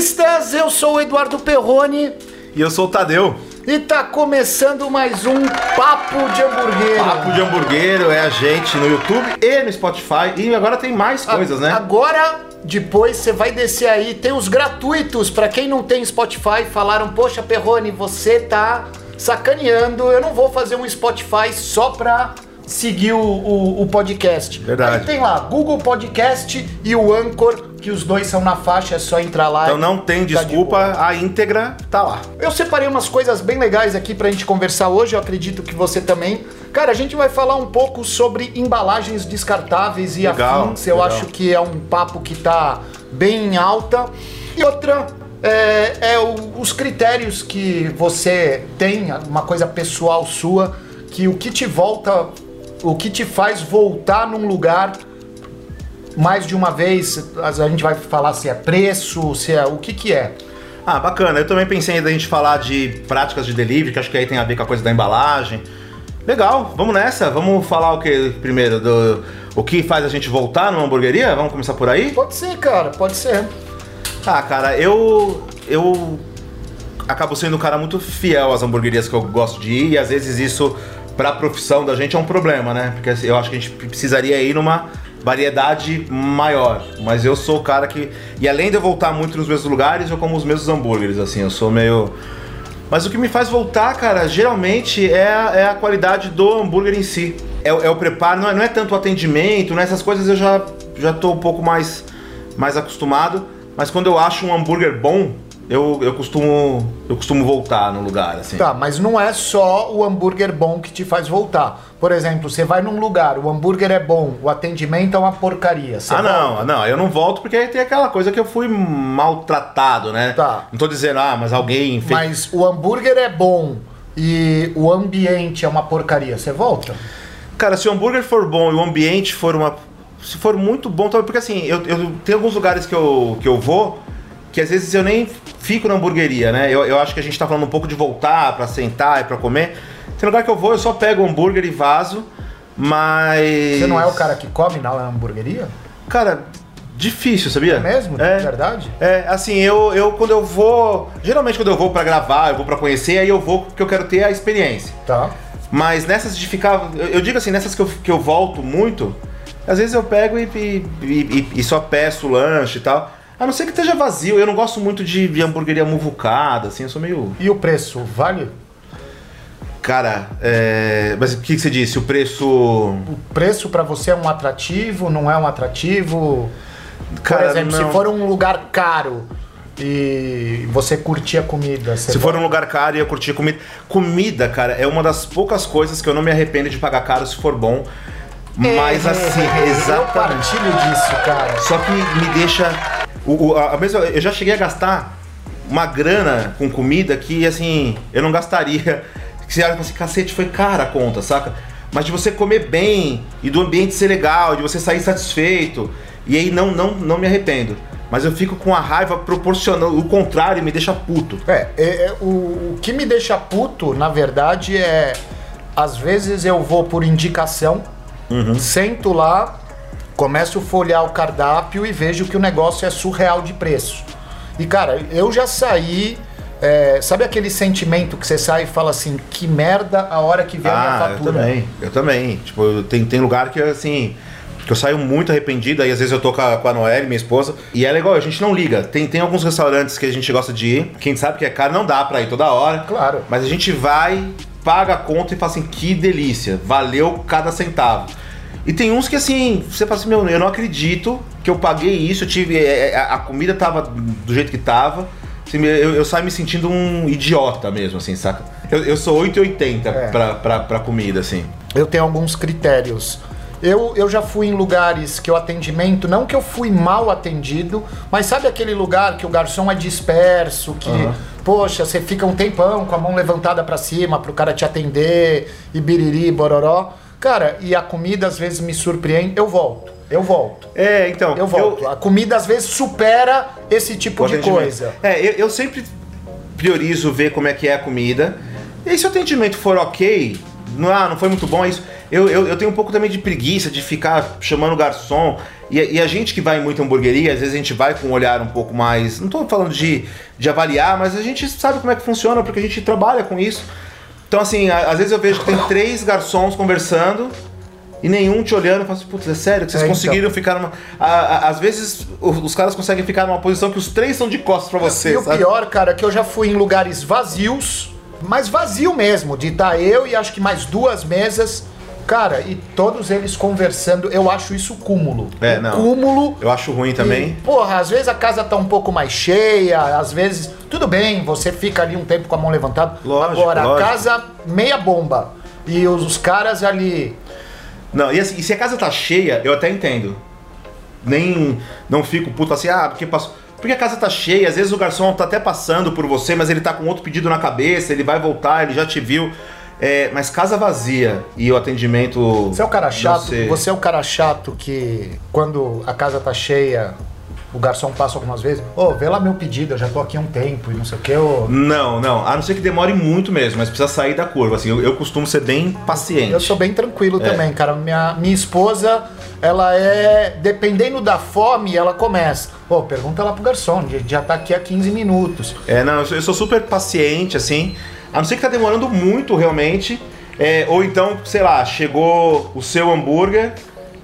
eu sou o Eduardo Perrone E eu sou o Tadeu. e tá começando mais um Papo de Hamburguero. Papo de Hamburguero é a gente no YouTube e no Spotify. E agora tem mais coisas, né? Agora, depois você vai descer aí, tem os gratuitos. Pra quem não tem Spotify, falaram: Poxa, Perrone, você tá sacaneando. Eu não vou fazer um Spotify só pra seguir o, o- o podcast. Verdade. Aí tem lá Google Podcast e o Anchor, que os dois são na faixa, é só entrar lá. Então não tem Tá de desculpa, a íntegra tá lá. Eu separei umas coisas bem legais aqui pra gente conversar hoje, eu acredito que você também. Cara, a gente vai falar um pouco sobre embalagens descartáveis e Legal, afins. Eu legal. acho que é um papo que tá bem em alta. E outra é, é o- os critérios que você tem, uma coisa pessoal sua, que o que te volta, o que te faz voltar num lugar mais de uma vez, a gente vai falar se é preço, se é o que que é. Ah, bacana. Eu também pensei da gente falar de práticas de delivery, que acho que aí tem a ver com a coisa da embalagem. Legal, vamos nessa. Vamos falar o que primeiro? Do, o que faz a gente voltar numa hamburgueria? Vamos começar por aí? Pode ser, cara, pode ser. Ah, cara, eu. Eu acabo sendo um cara muito fiel às hamburguerias que eu gosto de ir, e às vezes isso, pra profissão da gente, é um problema, né? Porque assim, eu acho que a gente precisaria ir numa variedade maior. Mas eu sou o cara que. E além de eu voltar muito nos mesmos lugares, eu como os mesmos hambúrgueres, assim, eu sou meio. Mas o que me faz voltar, cara, geralmente é a, é a qualidade do hambúrguer em si. É, o- é o preparo, não é, não é tanto o atendimento, né? Essas coisas eu já, já tô um pouco mais, mais acostumado. Mas quando eu acho um hambúrguer bom, eu, eu, costumo, eu costumo voltar no lugar, assim. Tá, mas não é só o hambúrguer bom que te faz voltar. Por exemplo, você vai num lugar, o hambúrguer é bom, o atendimento é uma porcaria. Você Ah, volta. não, não, eu não volto porque aí tem aquela coisa que eu fui maltratado, né? Tá. Não tô dizendo, ah, mas alguém fez. Mas o hambúrguer é bom e o ambiente é uma porcaria. Você volta? Cara, se o hambúrguer for bom e o ambiente for uma. Se for muito bom. Porque assim, eu, eu tenho alguns lugares que eu, que eu vou que às vezes eu nem fico na hamburgueria, né? Eu, eu acho que a gente tá falando um pouco de voltar pra sentar e pra comer. Tem lugar que eu vou, eu só pego o hambúrguer e vazo, mas. Você não é o cara que come na hamburgueria? Cara, difícil, sabia? É mesmo? É. De verdade? É, assim, eu, eu quando eu vou. Geralmente quando eu vou pra gravar, eu vou pra conhecer, aí eu vou porque eu quero ter a experiência. Tá. Mas nessas de ficar. Eu, eu digo assim, nessas que eu, que eu volto muito, às vezes eu pego e, e, e- e só peço lanche e tal. A não ser que esteja vazio, eu não gosto muito de, hamburgueria muvucada, assim, eu sou meio. E o preço, vale? Cara, é... mas o que, que você disse? O preço. O preço pra você é um atrativo, não é um atrativo? Cara, Por exemplo, não. se for um lugar caro e você curtir a comida, Se for um lugar caro e eu curtir comida. Comida, cara, é uma das poucas coisas que eu não me arrependo de pagar caro se for bom. Mas assim, Eu exatamente. partilho disso, cara. Só que me deixa. O, o- a mesma, eu já cheguei a gastar uma grana com comida que, assim, eu não gastaria. Que você olha e fala assim, cacete, foi cara a conta, saca? Mas de você comer bem e do ambiente ser legal, de você sair satisfeito. E aí não, não, não me arrependo. Mas eu fico com a raiva proporcionando. O contrário me deixa puto. É, é, é, o, o que me deixa puto, na verdade, é. Às vezes eu vou por indicação, sento lá, começo a folhear o cardápio e vejo que o negócio é surreal de preço. E cara, eu já saí. é, sabe aquele sentimento que você sai e fala assim, que merda a hora que vem a minha Ah, eu fatura? também. Eu também. Tipo, eu- tem, tem lugar que, assim, que eu saio muito arrependido, aí às vezes eu tô com a, com a Noelle, minha esposa, e é legal, a gente não liga. Tem, tem alguns restaurantes que a gente gosta de ir, quem sabe que é caro, não dá pra ir toda hora. Claro. Mas a gente vai, paga a conta e fala assim, que delícia, valeu cada centavo. E tem uns que assim, você fala assim, meu, eu não acredito que eu paguei isso, eu tive. é, é, A comida tava do jeito que tava. Assim, eu, eu saio me sentindo um idiota mesmo, assim, saca? Eu, eu sou 880 É. pra, pra, pra comida, assim. eu tenho alguns critérios. Eu, eu já fui em lugares que o atendimento, não que eu fui mal atendido, mas sabe aquele lugar que o garçom é disperso, que, poxa, você fica um tempão com a mão levantada pra cima pro cara te atender, e biriri, bororó. Cara, e a comida às vezes me surpreende, eu volto, eu volto. É, então. Eu volto. A comida às vezes supera esse tipo o de coisa. É, eu, eu sempre priorizo ver como é que é a comida. E se o atendimento for ok, não, ah, não foi muito bom, é isso. eu, eu, eu tenho um pouco também de preguiça de ficar chamando o garçom. E, e a gente que vai em muita hamburgueria, às vezes a gente vai com um olhar um pouco mais. Não tô falando de, de avaliar, mas a gente sabe como é que funciona, porque a gente trabalha com isso. Então, assim, às vezes eu vejo que tem três garçons conversando e nenhum te olhando e fala assim, putz, é sério que vocês É, então. conseguiram ficar numa. a- a- às vezes os caras conseguem ficar numa posição que os três são de costas pra você, e o pior, cara, é que eu já fui em lugares vazios, mas vazio mesmo, de estar eu e acho que mais duas mesas, cara, e todos eles conversando, eu acho isso cúmulo. É, não. Cúmulo. Eu acho ruim também. E, porra, às vezes a casa tá um pouco mais cheia, às vezes. Tudo bem, você fica ali um tempo com a mão levantada. Lógico, Agora, lógico. a casa meia bomba. E os, os caras ali. Não, e, assim, e se a casa tá cheia, eu até entendo. Nem. Não fico puto assim, ah, porque passou. Porque a casa tá cheia, às vezes o garçom tá até passando por você, mas ele tá com outro pedido na cabeça, ele vai voltar, ele já te viu. É, mas casa vazia e o atendimento. Você é o cara chato, Você... você é o cara chato que quando a casa tá cheia, o garçom passa algumas vezes, ô, vê lá meu pedido, eu já tô aqui há um tempo e não sei o que. Não, não. A não ser que demore muito mesmo, mas precisa sair da curva. Assim, eu, eu costumo ser bem paciente. Eu sou bem tranquilo É. também, cara. Minha, minha esposa, ela é. Dependendo da fome, ela começa. Pô, pergunta lá pro garçom, já, já tá aqui há 15 minutos. É, não, eu sou, eu sou super paciente, assim. A não ser que tá demorando muito realmente. É, ou então, sei lá, chegou o seu hambúrguer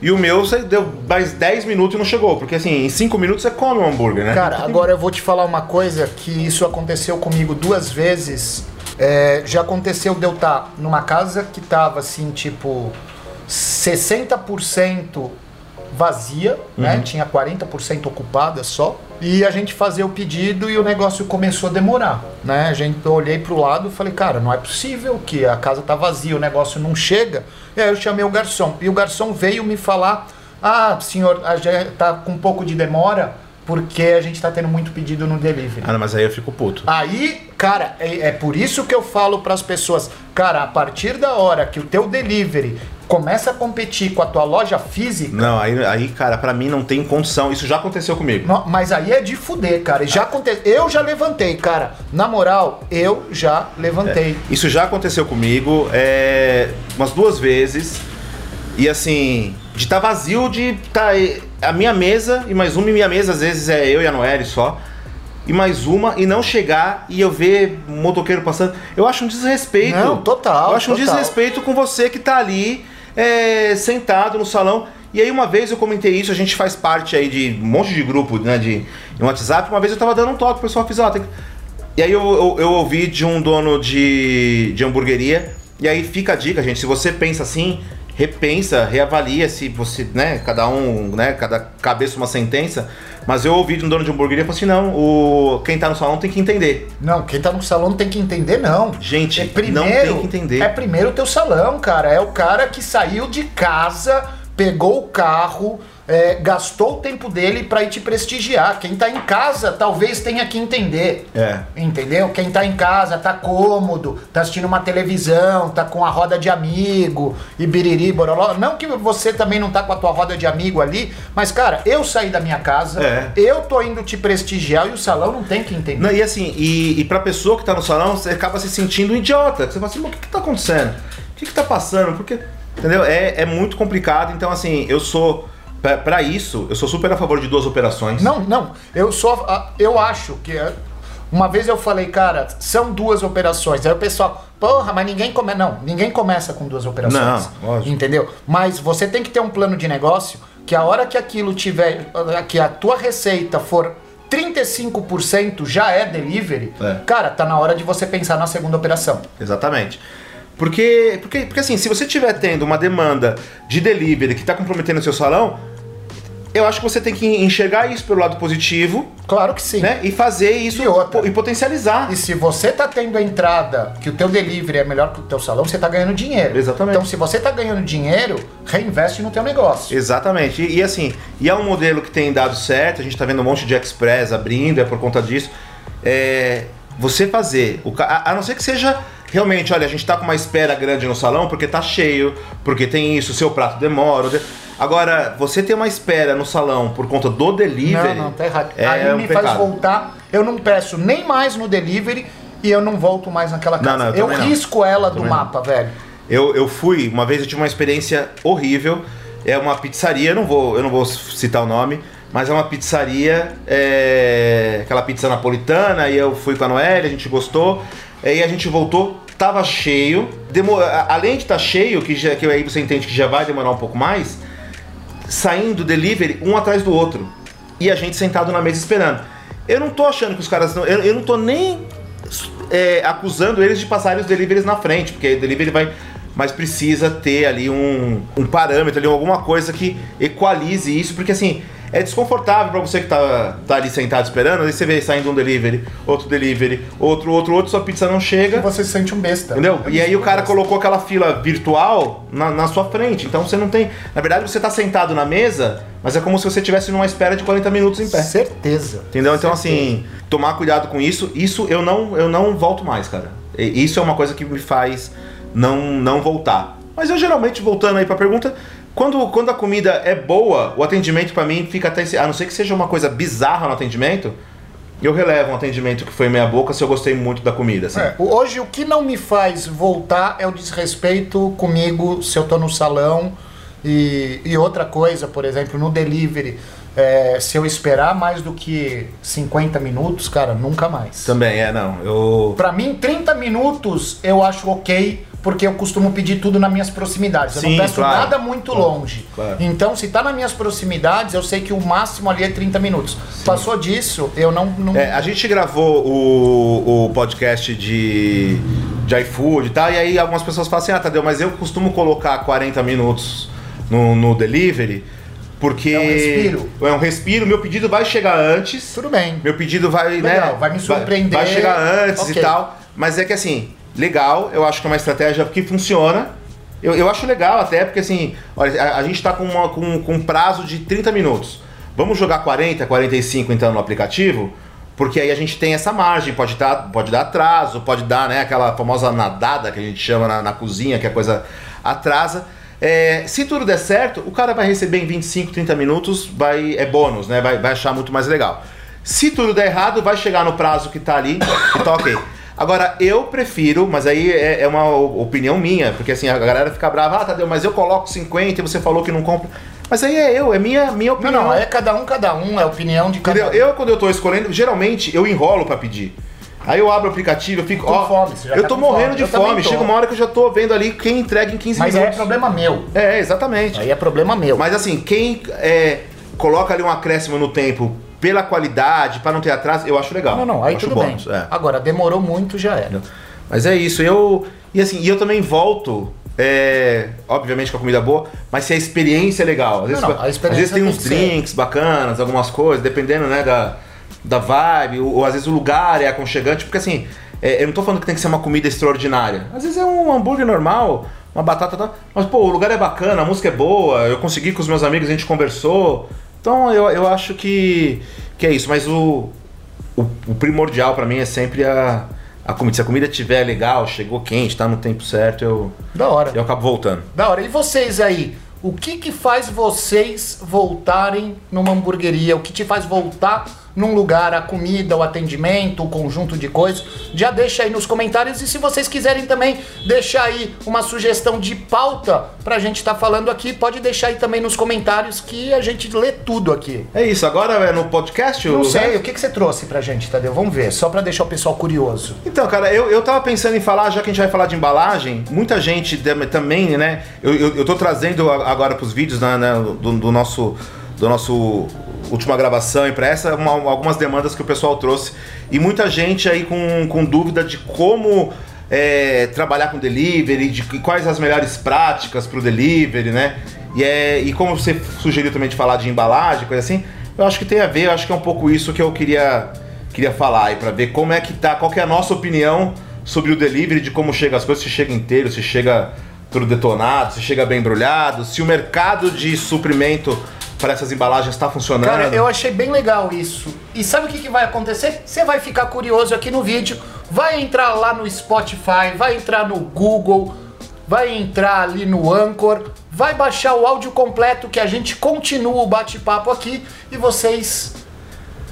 e o meu você deu mais 10 minutos e não chegou. Porque assim, em 5 minutos você come o hambúrguer, né? Cara, agora eu vou te falar uma coisa que isso aconteceu comigo duas vezes. É, já aconteceu de eu estar numa casa que tava assim, tipo, 60% vazia, né? Tinha 40% ocupada só. E a gente fazia o pedido e o negócio começou a demorar, né? A gente eu olhei pro lado e falei, cara, não é possível que a casa tá vazia, o negócio não chega. E aí eu chamei o garçom. E o garçom veio me falar: "Ah, senhor, a gente tá com um pouco de demora porque a gente tá tendo muito pedido no delivery". Ah, não, mas aí eu fico puto. Aí, cara, é, é por isso que eu falo para as pessoas, cara, a partir da hora que o teu delivery começa a competir com a tua loja física, Não, aí, aí, cara, pra mim não tem condição. Isso já aconteceu comigo. no- mas aí é de fuder, cara. Já aconte... Eu já levantei, cara. Na moral, eu já levantei. Isso já aconteceu comigo é, umas duas vezes. E assim, de estar vazio, de tá a minha mesa e mais uma, e minha mesa às vezes é eu e a Noelle só. E mais uma, e não chegar e eu ver um motoqueiro passando. Eu acho um desrespeito. Não, total, Eu acho um total. desrespeito com você que tá ali é, sentado no salão. E aí uma vez eu comentei isso, a gente faz parte aí de um monte de grupo, né, de, de WhatsApp. Uma vez eu tava dando um toque, o pessoal fez, ó, tem que... E aí eu, eu, eu ouvi de um dono de, de hamburgueria, e aí fica a dica, gente, se você pensa assim, repensa, reavalia se você, né, cada um, né, cada cabeça uma sentença, mas eu ouvi de um dono de hamburgueria e falei assim, não, o, quem tá no salão tem que entender. Não, quem tá no salão tem que entender, não. Gente, É primeiro, não tem que entender. É primeiro o teu salão, cara. É o cara que saiu de casa, pegou o carro, é, gastou o tempo dele pra ir te prestigiar. Quem tá em casa talvez tenha que entender. É. Entendeu? Quem tá em casa tá cômodo, tá assistindo uma televisão, tá com a roda de amigo e biriri, boroló. Não que você também não tá com a tua roda de amigo ali, mas cara, eu saí da minha casa, É. eu tô indo te prestigiar e o salão não tem que entender. Não, e assim, e, e pra pessoa que tá no salão, você acaba se sentindo um idiota. Você fala assim, mas o que, que tá acontecendo? O que, que tá passando? Porque, entendeu? É, é muito complicado. Então, assim, eu sou. Pra- Pra isso, eu sou super a favor de duas operações. Não, não. Eu só. ah, Eu acho que. é- Uma vez eu falei, cara, são duas operações. Aí o pessoal, porra, mas ninguém começa. Não, ninguém começa com duas operações. Não, lógico. Entendeu? Mas você tem que ter um plano de negócio que a hora que aquilo tiver. que a tua receita for 35% já é delivery, É. cara, tá na hora de você pensar na segunda operação. Exatamente. Porque, porque, porque assim, se você estiver tendo uma demanda de delivery que está comprometendo o seu salão, eu acho que você tem que enxergar isso pelo lado positivo, Claro que sim. né? E fazer isso E outra. e potencializar. E se você tá tendo a entrada, que o teu delivery é melhor que o teu salão, você tá ganhando dinheiro. Exatamente. Então, se você tá ganhando dinheiro, reinveste no teu negócio. Exatamente. E, e assim, e é um modelo que tem dado certo, a gente tá vendo um monte de express abrindo, é por conta disso. É, você fazer, o, a, a não ser que seja realmente, olha, a gente tá com uma espera grande no salão porque tá cheio, porque tem isso, o seu prato demora. Agora, você ter uma espera no salão por conta do delivery. Não, não, tá errado. É Aí um me faz pecado. voltar, eu não peço nem mais no delivery e eu não volto mais naquela casa. não, eu eu não. risco ela do não. mapa, velho. Eu, eu fui, uma vez eu tive uma experiência horrível. É uma pizzaria, eu não vou, eu não vou citar o nome, mas é uma pizzaria, é, aquela pizza napolitana, e eu fui com a Noelle, a gente gostou, aí a gente voltou, tava cheio, demor... além de estar tá cheio, que, já, que aí você entende que já vai demorar um pouco mais, saindo delivery um atrás do outro, e a gente sentado na mesa esperando. Eu não tô achando que os caras não. Eu, eu não tô nem é, acusando eles de passarem os deliveries na frente, porque o delivery vai. Mas precisa ter ali um, um parâmetro, ali, alguma coisa que equalize isso, porque assim, é desconfortável para você que tá, tá ali sentado esperando, aí você vê saindo um delivery, outro delivery, outro, outro, outro, sua pizza não chega. E você se sente um besta. Entendeu? É e aí o cara colocou aquela fila virtual na, na sua frente. Então você não tem. Na verdade, você tá sentado na mesa, mas é como se você estivesse numa espera de 40 minutos em pé. Certeza. Entendeu? Então, Certeza. assim, tomar cuidado com isso, isso eu não, eu não volto mais, cara. Isso é uma coisa que me faz não, não voltar. Mas eu geralmente, voltando aí pra pergunta, quando, quando a comida é boa, o atendimento para mim fica até. A não ser que seja uma coisa bizarra no atendimento, eu relevo um atendimento que foi meia boca se eu gostei muito da comida. Assim. É, hoje o que não me faz voltar é o desrespeito comigo se eu tô no salão. E, e outra coisa, por exemplo, no delivery, é, se eu esperar mais do que 50 minutos, cara, nunca mais. Também, é, não. Eu... Pra mim, 30 minutos eu acho ok porque eu costumo pedir tudo nas minhas proximidades. Eu Sim, não peço claro. nada muito longe. Claro. Então, se está nas minhas proximidades, eu sei que o máximo ali é 30 minutos. Sim. Passou disso, eu não. não... É, a gente gravou o, o podcast de, de iFood e tal, e aí algumas pessoas falam assim: ah, Tadeu, mas eu costumo colocar 40 minutos no, no delivery. Porque é um respiro. É um respiro, meu pedido vai chegar antes. Tudo bem. Meu pedido vai, né, Legal, né? Vai me surpreender. Vai, vai chegar antes okay. e tal. Mas é que assim, legal, eu acho que é uma estratégia que funciona. Eu, eu acho legal até, porque assim, olha, a, a gente está com, com, com um prazo de 30 minutos. Vamos jogar 40, 45 então no aplicativo? Porque aí a gente tem essa margem, pode, dar, pode dar atraso, pode dar né, aquela famosa nadada que a gente chama na, na cozinha, que a coisa atrasa. É, se tudo der certo, o cara vai receber em 25, 30 minutos, vai, é bônus, né? Vai, vai achar muito mais legal. Se tudo der errado, vai chegar no prazo que tá ali e tá ok. Agora, eu prefiro, mas aí é, é, uma opinião minha, porque assim, a galera fica brava, ah, Tadeu, mas eu coloco 50 e você falou que não compra. Mas aí é eu, é minha, minha opinião. Não, não, é cada um, cada um, é a opinião de cada Entendeu? um. Eu, quando eu tô escolhendo, geralmente eu enrolo para pedir. Aí eu abro o aplicativo, eu fico, ó, fome, eu tá tô morrendo fome. de eu fome. Chega uma hora que eu já tô vendo ali quem entrega em 15 Mas minutos. Mas é problema meu. É, exatamente. Aí é problema meu. Mas assim, quem é, coloca ali um acréscimo no tempo pela qualidade, para não ter atraso, eu acho legal. Não, não, aí tudo bônus, bem. É. Agora, demorou muito, já era. Mas é isso, eu. E assim, e eu também volto. É, obviamente com a comida boa, mas se a experiência é legal. Às vezes, não, não, às vezes tem uns drinks ser. bacanas, algumas coisas, dependendo né, da, da vibe, ou, ou às vezes o lugar é aconchegante, porque assim, é, eu não tô falando que tem que ser uma comida extraordinária. Às vezes é um hambúrguer normal, uma batata tal, mas pô, o lugar é bacana, a música é boa, eu consegui com os meus amigos, a gente conversou. Então eu, eu acho que, que é isso, mas o, o, o primordial para mim é sempre a a comida. Se a comida estiver legal, chegou quente, tá no tempo certo, eu. Da hora. Eu acabo voltando. Da hora. E vocês aí? O que que faz vocês voltarem numa hamburgueria? O que te faz voltar num lugar, a comida, o atendimento, o conjunto de coisas. Já deixa aí nos comentários e se vocês quiserem também deixar aí uma sugestão de pauta pra gente estar tá falando aqui, pode deixar aí também nos comentários que a gente lê tudo aqui. É isso, agora é no podcast? Não sei, o que, que você trouxe pra gente, Tadeu? Vamos ver, só pra deixar o pessoal curioso. Então, cara, eu, eu tava pensando em falar, já que a gente vai falar de embalagem, muita gente também, né? Eu, eu, eu tô trazendo agora pros vídeos né, né do, do nosso do nosso última gravação e para essa, uma, algumas demandas que o pessoal trouxe. E muita gente aí com, com dúvida de como é, trabalhar com delivery, de quais as melhores práticas para o delivery, né? E, é, e como você sugeriu também de falar de embalagem, coisa assim, eu acho que tem a ver, eu acho que é um pouco isso que eu queria, queria falar aí, para ver como é que tá, qual que é a nossa opinião sobre o delivery, de como chega as coisas, se chega inteiro, se chega tudo detonado, se chega bem embrulhado, se o mercado de suprimento para essas embalagens está funcionando. Cara, eu achei bem legal isso. E sabe o que, que vai acontecer? Você vai ficar curioso aqui no vídeo, vai entrar lá no Spotify, vai entrar no Google, vai entrar ali no Anchor, vai baixar o áudio completo que a gente continua o bate-papo aqui e vocês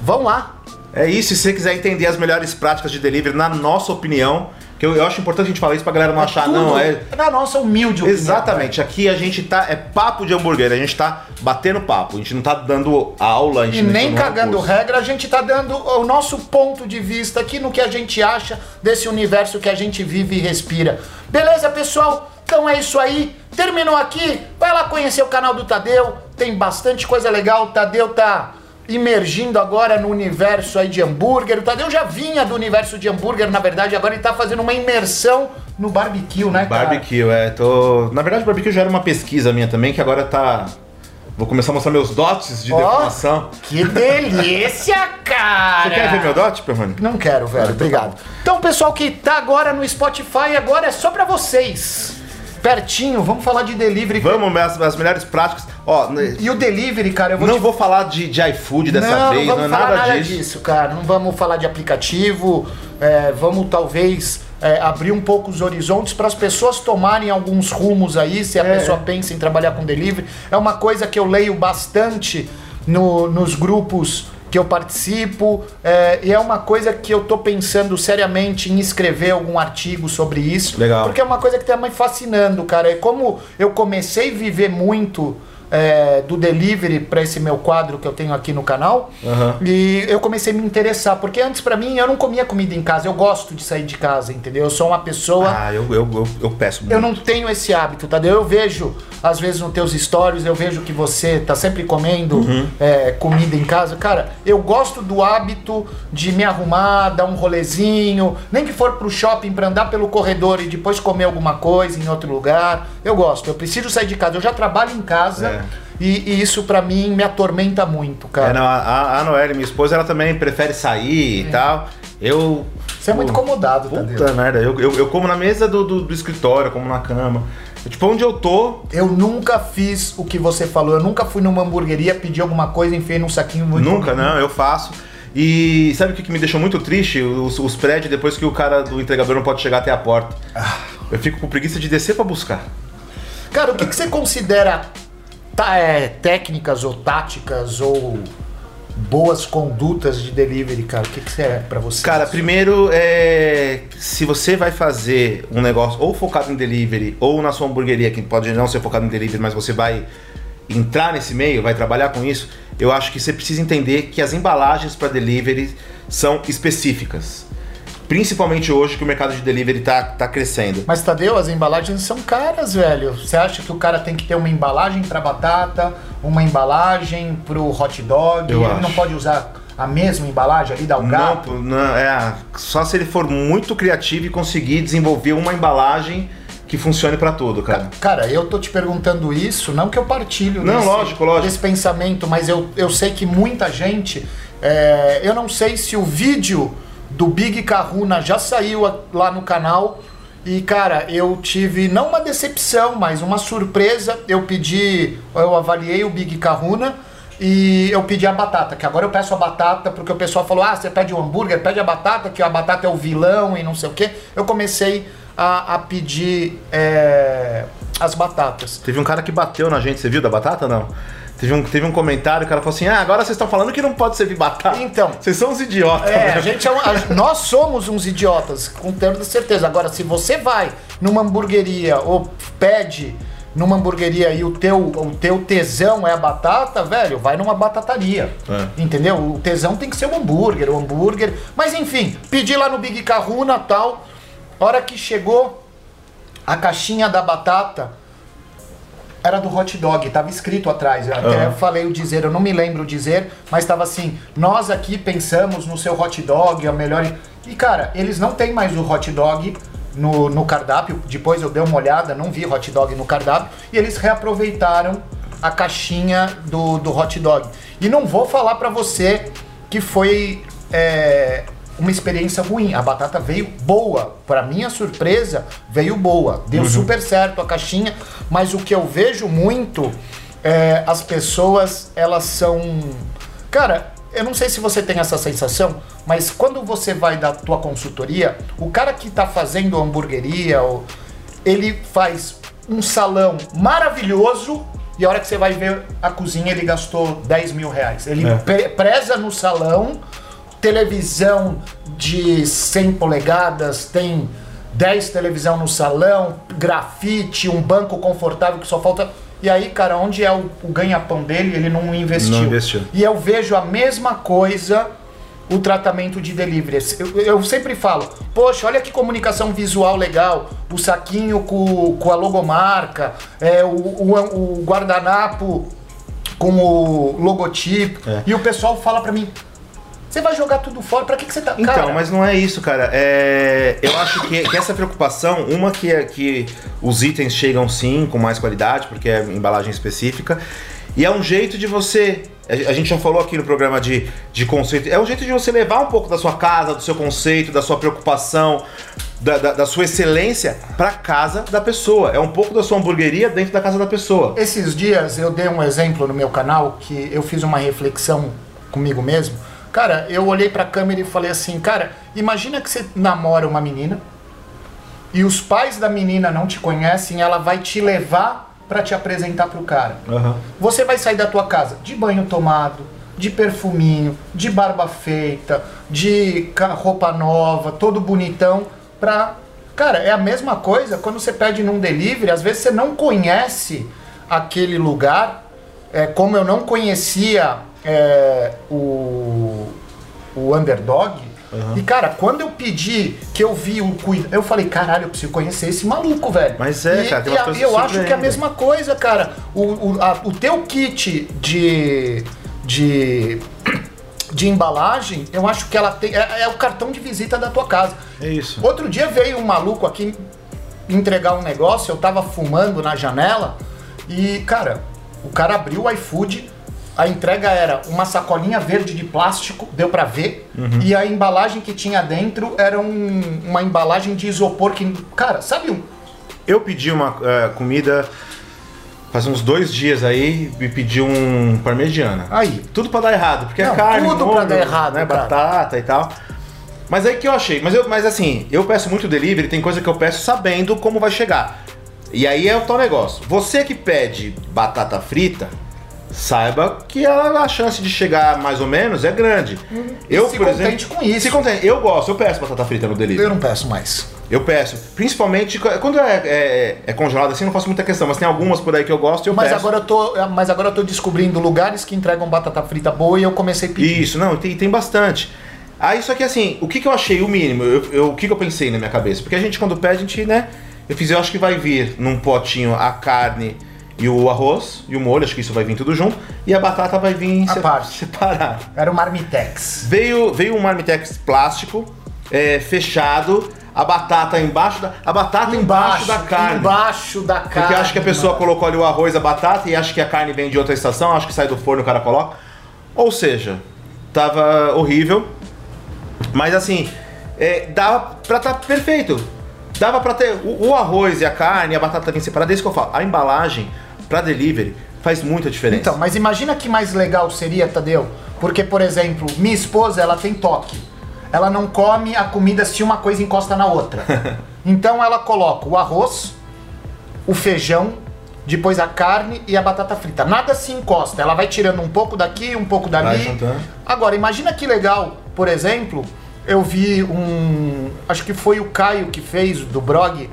vão lá. É isso, se você quiser entender as melhores práticas de delivery, na nossa opinião, Que eu, eu acho importante a gente falar isso pra galera não achar, Tudo não, é. Na nossa humilde opinião. Exatamente, aqui a gente tá. É papo de hambúrguer, a gente tá batendo papo, a gente não tá dando aula, a gente E não nem é cagando curso. regra, a gente tá dando o nosso ponto de vista aqui no que a gente acha desse universo que a gente vive e respira. Beleza, pessoal? Então é isso aí. Terminou aqui. Vai lá conhecer o canal do Tadeu. Tem bastante coisa legal. O Tadeu tá imergindo agora no universo aí de hambúrguer. O Tadeu já vinha do universo de hambúrguer, na verdade, agora ele tá fazendo uma imersão no barbecue, né, cara? Barbecue, é. Tô... Na verdade, barbecue já era uma pesquisa minha também, que agora tá. Vou começar a mostrar meus dotes de Ó, defumação. Que delícia, cara! Você quer ver meu dote, Perrone? Não quero, velho. Obrigado. Então, pessoal que tá agora no Spotify, agora é só pra vocês. Pertinho, vamos falar de delivery. Vamos, as, as melhores práticas. Ó, E o delivery, cara, eu vou não te... vou falar de, de iFood dessa não, vez, não não, é vamos falar nada, nada disso. disso, cara. Não vamos falar de aplicativo. é, vamos talvez é, abrir um pouco os horizontes para as pessoas tomarem alguns rumos aí, se a É. pessoa pensa em trabalhar com delivery. É uma coisa que eu leio bastante no- nos grupos que eu participo é, e é uma coisa que eu tô pensando seriamente em escrever algum artigo sobre isso. Legal. Porque é uma coisa que tá me fascinando, cara. É como eu comecei a viver muito é, do delivery para esse meu quadro que eu tenho aqui no canal. Aham. E eu comecei a me interessar, porque antes pra mim eu não comia comida em casa, eu gosto de sair de casa, entendeu? Eu sou uma pessoa. Ah, eu, eu, eu, eu peço muito. Eu não tenho esse hábito, tá? Eu vejo, às vezes, nos teus stories, eu vejo que você tá sempre comendo Uhum. é, comida em casa. Cara, eu gosto do hábito de me arrumar, dar um rolezinho, nem que for pro shopping pra andar pelo corredor e depois comer alguma coisa em outro lugar. Eu gosto, eu preciso sair de casa. Eu já trabalho em casa É. e, e isso pra mim me atormenta muito, É, cara. não, a, a Noelle, minha esposa, ela também prefere sair e tal. Eu. Você é muito incomodado, Tadeu. Puta merda, eu, eu, eu como na mesa do, do, do escritório, como na cama. Eu, tipo, onde eu tô, Eu nunca fiz o que você falou. Eu nunca fui numa hamburgueria, pedi alguma coisa, enfiei num saquinho muito. nunca, não, eu faço. E sabe o que, me deixou muito triste? Os, os prédios depois que o cara do entregador não pode chegar até a porta. Ah. Eu fico com preguiça de descer pra buscar. Cara, o que, que você considera tá, é, técnicas ou táticas ou boas condutas de delivery, cara? O que, que é pra você? Cara, primeiro, é, se você vai fazer um negócio ou focado em delivery ou na sua hamburgueria, que pode não ser focado em delivery, mas você vai entrar nesse meio, vai trabalhar com isso, eu acho que você precisa entender que as embalagens para delivery são específicas. Principalmente hoje que o mercado de delivery tá, tá crescendo. Mas Tadeu, as embalagens são caras, velho. Você acha que o cara tem que ter uma embalagem pra batata, uma embalagem pro hot dog? Eu ele acho. não pode usar a mesma embalagem ali da Não, gato? não, é, só se ele for muito criativo e conseguir desenvolver uma embalagem que funcione para tudo, cara. Cara, eu tô te perguntando isso, não que eu partilho Não, desse, lógico, lógico. desse pensamento, mas eu, eu sei que muita gente. é, eu não sei se o vídeo do Big Kahuna já saiu lá no canal. E, cara, eu tive não uma decepção, mas uma surpresa. Eu pedi, eu avaliei o Big Kahuna e eu pedi a batata, que agora eu peço a batata, porque o pessoal falou: ah, você pede o hambúrguer, pede a batata, que a batata é o vilão e não sei o quê. Eu comecei a, a pedir é, as batatas. Teve um cara que bateu na gente, você viu da batata não? Teve um, teve um comentário, o cara falou assim: Ah, agora vocês estão falando que não pode servir batata. Então. Vocês são uns idiotas. É, né? a gente é um- a- nós somos uns idiotas, com toda certeza. Agora, se você vai numa hamburgueria ou pede numa hamburgueria e o teu, o teu tesão é a batata, velho, vai numa batataria. É. Entendeu? O tesão tem que ser o hambúrguer, o hambúrguer. Mas enfim, pedi lá no Big Kahuna tal. Hora que chegou a caixinha da batata, era do hot dog, tava escrito atrás. Eu até Aham. falei o dizer, eu não me lembro o dizer, mas tava assim: nós aqui pensamos no seu hot dog, é o melhor. E cara, eles não têm mais o hot dog no, no cardápio. Depois eu dei uma olhada, não vi hot dog no cardápio. E eles reaproveitaram a caixinha do, do hot dog. E não vou falar pra você que foi é, uma experiência ruim. A batata veio boa. Pra minha surpresa, veio boa. Deu super certo a caixinha. Mas o que eu vejo muito é as pessoas, elas são. Cara, eu não sei se você tem essa sensação, mas quando você vai da tua consultoria, o cara que tá fazendo hamburgueria, ele faz um salão maravilhoso e a hora que você vai ver a cozinha, ele gastou 10 mil reais. Ele É. pre- preza no salão, televisão de 100 polegadas, tem 10 televisão no salão, grafite, um banco confortável que só falta. E aí, cara, onde é o, o ganha-pão dele? Ele não investiu. Não investiu. E eu vejo a mesma coisa o tratamento de delivery. Eu, eu sempre falo, poxa, olha que comunicação visual legal, o saquinho com, com a logomarca, é, o, o, o guardanapo com o logotipo. É. E o pessoal fala pra mim, você vai jogar tudo fora, pra que, que você tá. Então, Cara, mas não é isso, cara. É, eu acho que, que essa preocupação, uma que é que os itens chegam sim com mais qualidade, porque é embalagem específica, e é um jeito de você. A gente já falou aqui no programa de, de conceito. É um jeito de você levar um pouco da sua casa, do seu conceito, da sua preocupação, da, da, da sua excelência pra casa da pessoa. É um pouco da sua hamburgueria dentro da casa da pessoa. Esses dias eu dei um exemplo no meu canal que eu fiz uma reflexão comigo mesmo. Cara, eu olhei pra câmera e falei assim, cara, imagina que você namora uma menina e os pais da menina não te conhecem, ela vai te levar pra te apresentar pro cara. Você vai sair da tua casa de banho tomado, de perfuminho, de barba feita, de roupa nova, todo bonitão, pra. Cara, é a mesma coisa quando você pede num delivery, às vezes você não conhece aquele lugar, é, como eu não conhecia é, o, o underdog. E cara, quando eu pedi que eu vi o cuidado, eu falei, caralho, eu preciso conhecer esse maluco, velho. Mas é, e, cara, tem e umas coisas eu acho que é a mesma coisa, cara. O, o, a- o teu kit de. de. de embalagem, eu acho que ela tem. É, é o cartão de visita da tua casa. É isso. Outro dia veio um maluco aqui entregar um negócio, eu tava fumando na janela e, cara, o cara abriu o iFood, a entrega era uma sacolinha verde de plástico, deu pra ver, e a embalagem que tinha dentro era um- uma embalagem de isopor que, cara, sabe um Eu pedi uma é, comida faz uns dois dias aí e pedi um parmegiana. Aí. Tudo pra dar errado, porque Não, é carne, tudo molho, pra dar errado, né, cara. batata e tal. Mas aí que eu achei, mas, eu, mas assim, eu peço muito delivery, tem coisa que eu peço sabendo como vai chegar. E aí é o tal negócio. Você que pede batata frita, saiba que a, a chance de chegar mais ou menos é grande. Eu, Uhum. se por contente exemplo, com isso. Se contente. Eu gosto, eu peço batata frita no delivery. Eu não peço mais. Eu peço. Principalmente quando é, é, é congelado assim, eu não faço muita questão, mas tem algumas por aí que eu gosto e eu Mas peço. agora, eu tô, mas agora eu tô descobrindo lugares que entregam batata frita boa e eu comecei a pedir. Isso, não, tem, tem bastante. Aí, só que assim, o que, que eu achei o mínimo? Eu, eu- o que, que eu pensei na minha cabeça? Porque a gente, quando pede, a gente, né? Eu fiz, eu acho que vai vir num potinho a carne e o arroz e o molho, acho que isso vai vir tudo junto. E a batata vai vir À se- parte. separado. Era o Marmitex. Veio, veio um marmitex plástico, é, fechado, a batata embaixo da. A batata embaixo, da carne. Embaixo da carne. Porque acho que a pessoa mano. colocou ali o arroz, a batata e acha que a carne vem de outra estação, acho que sai do forno e o cara coloca. Ou seja, tava horrível. Mas assim, é, dava pra estar perfeito. Dava pra ter o, o arroz e a carne, a batata vem separada. É isso que eu falo. A embalagem pra delivery faz muita diferença. Então, mas imagina que mais legal seria, Tadeu. Porque, por exemplo, minha esposa, ela tem toque. Ela não come a comida se uma coisa encosta na outra. Então ela coloca o arroz, o feijão, depois a carne e a batata frita. Nada se encosta. Ela vai tirando um pouco daqui, um pouco dali. Agora, imagina que legal, por exemplo, eu vi um. Acho que foi o Caio que fez, do Brog.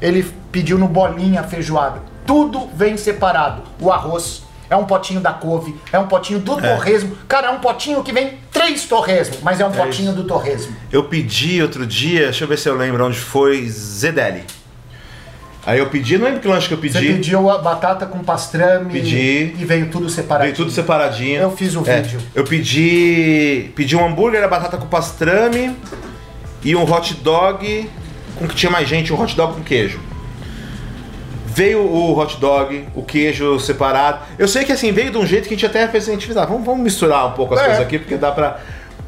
Ele pediu no bolinha feijoada. Tudo vem separado. O arroz é um potinho da couve, é um potinho do torresmo. Cara, é um potinho que vem três torresmo, mas é um potinho do torresmo. Eu pedi outro dia, deixa eu ver se eu lembro onde foi, Zedeli. Aí eu pedi, não lembro que lanche que eu Você pedi. pediu a batata com pastrame Pedi. e veio tudo separado. Veio tudo separadinho. Eu fiz o É, vídeo. Eu pedi. Pedi um hambúrguer, a batata com pastrame e um hot dog com que tinha mais gente, um hot dog com queijo. Veio o hot dog, o queijo separado. Eu sei que assim, veio de um jeito que a gente até fez a gente fez, ah, vamos, vamos misturar um pouco as É. coisas aqui, porque dá pra.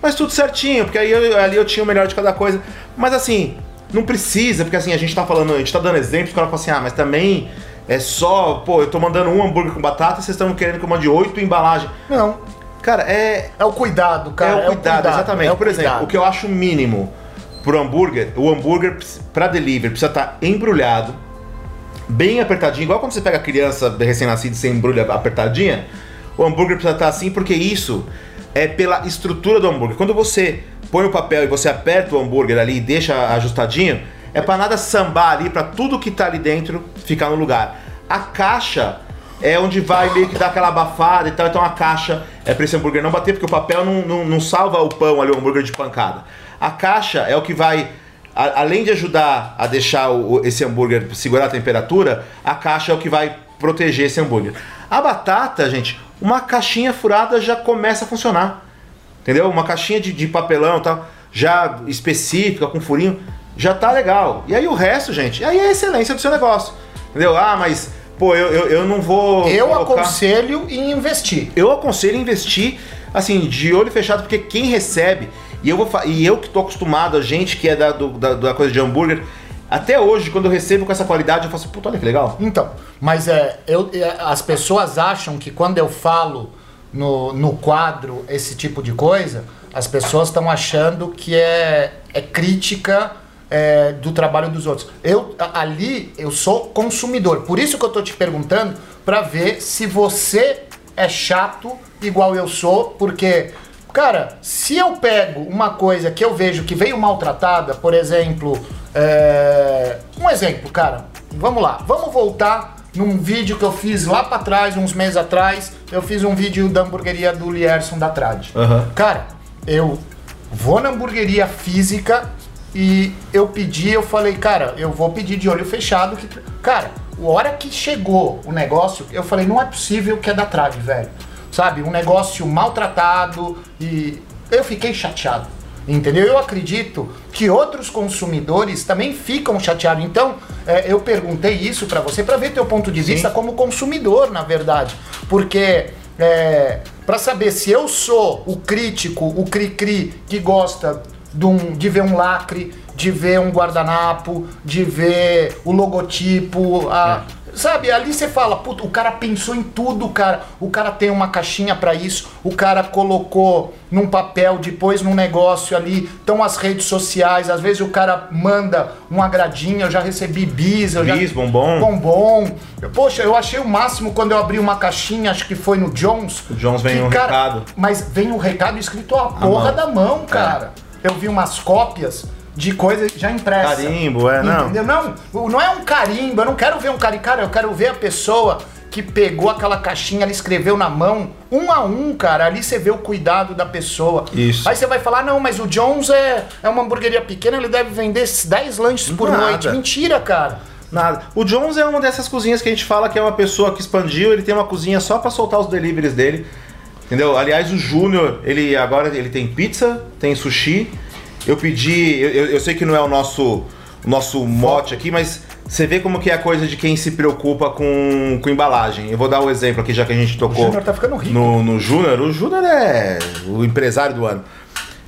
Mas tudo certinho, porque aí eu- ali eu tinha o melhor de cada coisa. Mas assim, não precisa, porque assim, a gente tá falando, a gente tá dando exemplos, o cara fala assim, ah, mas também é só, pô, eu tô mandando um hambúrguer com batata e vocês estão querendo que eu mande oito embalagens. Não, Cara, é, é o cuidado, cara. é o cuidado, exatamente. é o Por exemplo, cuidado. o que eu acho mínimo pro hambúrguer, o hambúrguer para delivery precisa estar embrulhado, bem apertadinho, igual quando você pega a criança recém-nascida e você embrulha apertadinha. O hambúrguer precisa estar assim porque isso é pela estrutura do hambúrguer. Quando você põe o papel e você aperta o hambúrguer ali e deixa ajustadinho, É pra nada sambar ali, pra tudo que tá ali dentro ficar no lugar. A caixa é onde vai meio que dar aquela abafada e tal. Então a caixa é pra esse hambúrguer não bater, porque o papel não, não, não salva o pão ali, o hambúrguer de pancada. A caixa é o que vai, a- além de ajudar a deixar o- esse hambúrguer segurar a temperatura, a caixa é o que vai proteger esse hambúrguer. A batata, gente, uma caixinha furada já começa a funcionar. Entendeu? Uma caixinha de, de papelão e tal, já específica, com furinho, já tá legal. E aí o resto, gente, aí é a excelência do seu negócio. Entendeu? Ah, mas, pô, eu, eu, eu não vou. Eu colocar- aconselho em investir. eu aconselho investir assim de olho fechado porque quem recebe e eu vou e eu que tô acostumado a gente que é da, do- da, da coisa de hambúrguer até hoje quando eu recebo com essa qualidade eu faço puta olha que legal Então, mas é, eu, é, as pessoas acham que quando eu falo no, no quadro esse tipo de coisa, as pessoas estão achando que é, é crítica é, do trabalho dos outros. Eu ali eu sou consumidor, por isso que eu tô te perguntando para ver se você é chato igual eu sou, porque Cara, se eu pego uma coisa que eu vejo que veio maltratada, por exemplo, é, um exemplo, cara, vamos lá, vamos voltar num vídeo que eu fiz lá pra trás, uns meses atrás, eu fiz um vídeo da hamburgueria do Lierson da Trad. Aham. Cara, eu vou na hamburgueria física e eu pedi, eu falei, cara, eu vou pedir de olho fechado. Que... Cara, a hora que chegou o negócio, eu falei, não é possível que é da Trad, velho. Sabe, um negócio maltratado e eu fiquei chateado. Entendeu? Eu acredito que outros consumidores também ficam chateados. Então, é, eu perguntei isso pra você pra ver teu ponto de vista como consumidor, na verdade. Porque é, para saber se eu sou o crítico, o cri-cri que gosta de, um- de ver um lacre, de ver um guardanapo, de ver o logotipo, a- sabe? Ali você fala, puta, o cara pensou em tudo, cara. O cara tem uma caixinha pra isso, o cara colocou num papel, depois num negócio ali. Estão as redes sociais, às vezes o cara manda um agradinho, eu já recebi bis, eu já Bis, bombom. bombom. Poxa, eu achei o máximo quando eu abri uma caixinha, acho que foi no Jones. O Jones vem que, um cara, recado. Mas vem um recado escrito a porra mão. da mão, cara. Eu vi umas cópias de coisa já impressa. Carimbo, é, não. Entendeu? Não, não é um carimbo, eu não quero ver um carimbo, cara, eu quero ver a pessoa que pegou aquela caixinha, ela escreveu na mão, um a um, cara, ali você vê o cuidado da pessoa. Isso. Aí você vai falar, não, mas o Jones é, é uma hamburgueria pequena, ele deve vender 10 lanches por Nada. noite. Mentira, cara. Nada. O Jones é uma dessas cozinhas que a gente fala que é uma pessoa que expandiu, ele tem uma cozinha só pra soltar os deliveries dele. Entendeu? Aliás, o Júnior, ele agora ele tem pizza, tem sushi. Eu pedi, eu, eu- sei que não é o nosso o nosso mote aqui, mas você vê como que é a coisa de quem se preocupa com, com embalagem. Eu vou dar um exemplo aqui, já que a gente tocou Júnior tá ficando rico. no, no Júnior. O Júnior é o empresário do ano.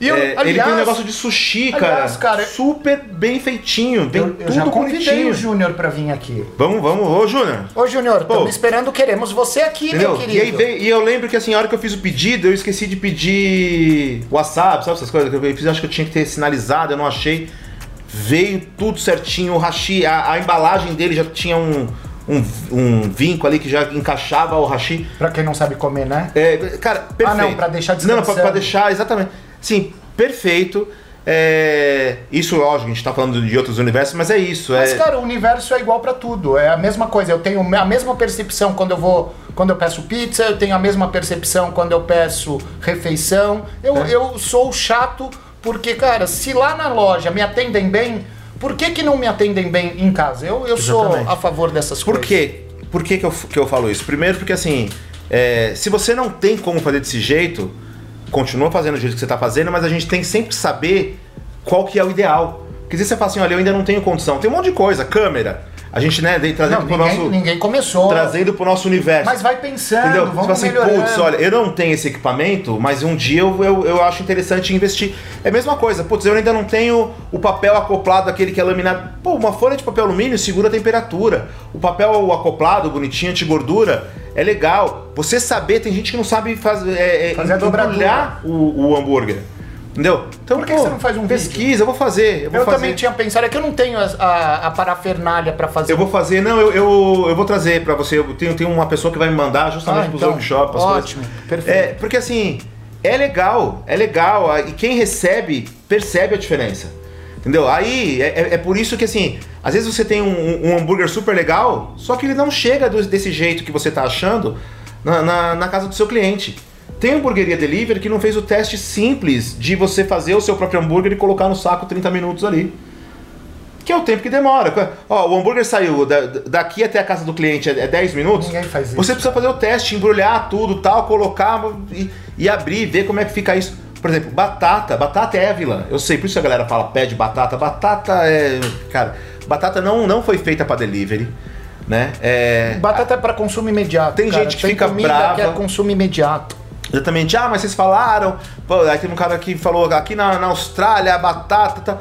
E eu- É, ele aliás- tem um negócio de sushi, cara, aliás, cara, super bem feitinho, bem Eu, eu tudo já convidei bonitinho. o Júnior pra vir aqui. Vamos, vamos, ô Júnior. Ô, Júnior, estamos esperando, queremos você aqui, Entendeu? meu querido. E aí veio, e eu lembro que assim, a hora que eu fiz o pedido, eu esqueci de pedir WhatsApp, sabe essas coisas que eu fiz, acho que eu tinha que ter sinalizado, eu não achei. Veio tudo certinho, o hashi, a, a embalagem dele já tinha um, um, um vinco ali que já encaixava o hashi. Pra quem não sabe comer, né? É, cara, perfeito. Ah, não, pra deixar Não, pra, descansando. pra deixar, exatamente. Sim, perfeito. É, isso, lógico, a gente tá falando de outros universos, mas é isso. Mas, é, cara, o universo é igual pra tudo. É a mesma coisa. Eu tenho a mesma percepção quando eu vou. Quando eu peço pizza, eu tenho a mesma percepção quando eu peço refeição. Eu, É. eu sou chato porque, cara, se lá na loja me atendem bem, por que, que não me atendem bem em casa? Eu, eu sou a favor dessas Por coisas. quê? Por que, que, eu, que eu falo isso? Primeiro porque assim, é, se você não tem como fazer desse jeito, continua fazendo do jeito que você tá fazendo, mas a gente tem que sempre saber qual que é o ideal. Porque se você fala assim, olha, eu ainda não tenho condição, tem um monte de coisa, câmera. A gente, né, daí trazendo Não, pro ninguém, nosso. ninguém começou. Trazendo pro nosso universo. Mas vai pensando, Entendeu? vamos fala assim, melhorando. putz, olha, eu não tenho esse equipamento, mas um dia eu, eu, eu acho interessante investir. É a mesma coisa, putz, eu ainda não tenho o papel acoplado, aquele que é laminado. Pô, uma folha de papel alumínio segura a temperatura. O papel acoplado, bonitinho, anti-gordura, é legal. Você saber, tem gente que não sabe faz, é, é, Fazer embrulhar o, o hambúrguer. Entendeu? Então, Por que que você não faz um Pesquisa, eu vou fazer. Eu, vou Eu fazer. também tinha pensado, é que eu não tenho a, a, a parafernália pra fazer. Eu vou fazer, não, eu, eu, eu vou trazer pra você. Eu tenho, tenho uma pessoa que vai me mandar justamente Ah, pros então, workshops. ótimo, coisas. perfeito. É, porque assim, é legal, é legal. E quem recebe, percebe a diferença. Entendeu? Aí é, é- é por isso que assim, às vezes você tem um, um hambúrguer super legal, só que ele não chega do- desse jeito que você tá achando na, na- na casa do seu cliente. Tem hamburgueria delivery que não fez o teste simples de você fazer o seu próprio hambúrguer e colocar no saco 30 minutos ali. Que é o tempo que demora. Ó, o hambúrguer saiu da- daqui até a casa do cliente é é 10 minutos. Ninguém faz isso, Você precisa fazer o teste, embrulhar tudo, tal, colocar e, e abrir, ver como é que fica isso. Por exemplo, batata. Batata é a vilã. Eu sei, por isso a galera fala pede batata. Batata é. Cara, batata não, não foi feita para delivery. Né? É, Batata é pra consumo imediato. Tem cara. gente que fica comida brava. que é consumo imediato. Exatamente. Ah, mas vocês falaram. Pô, aí tem um cara que falou aqui na, na Austrália, a batata tá.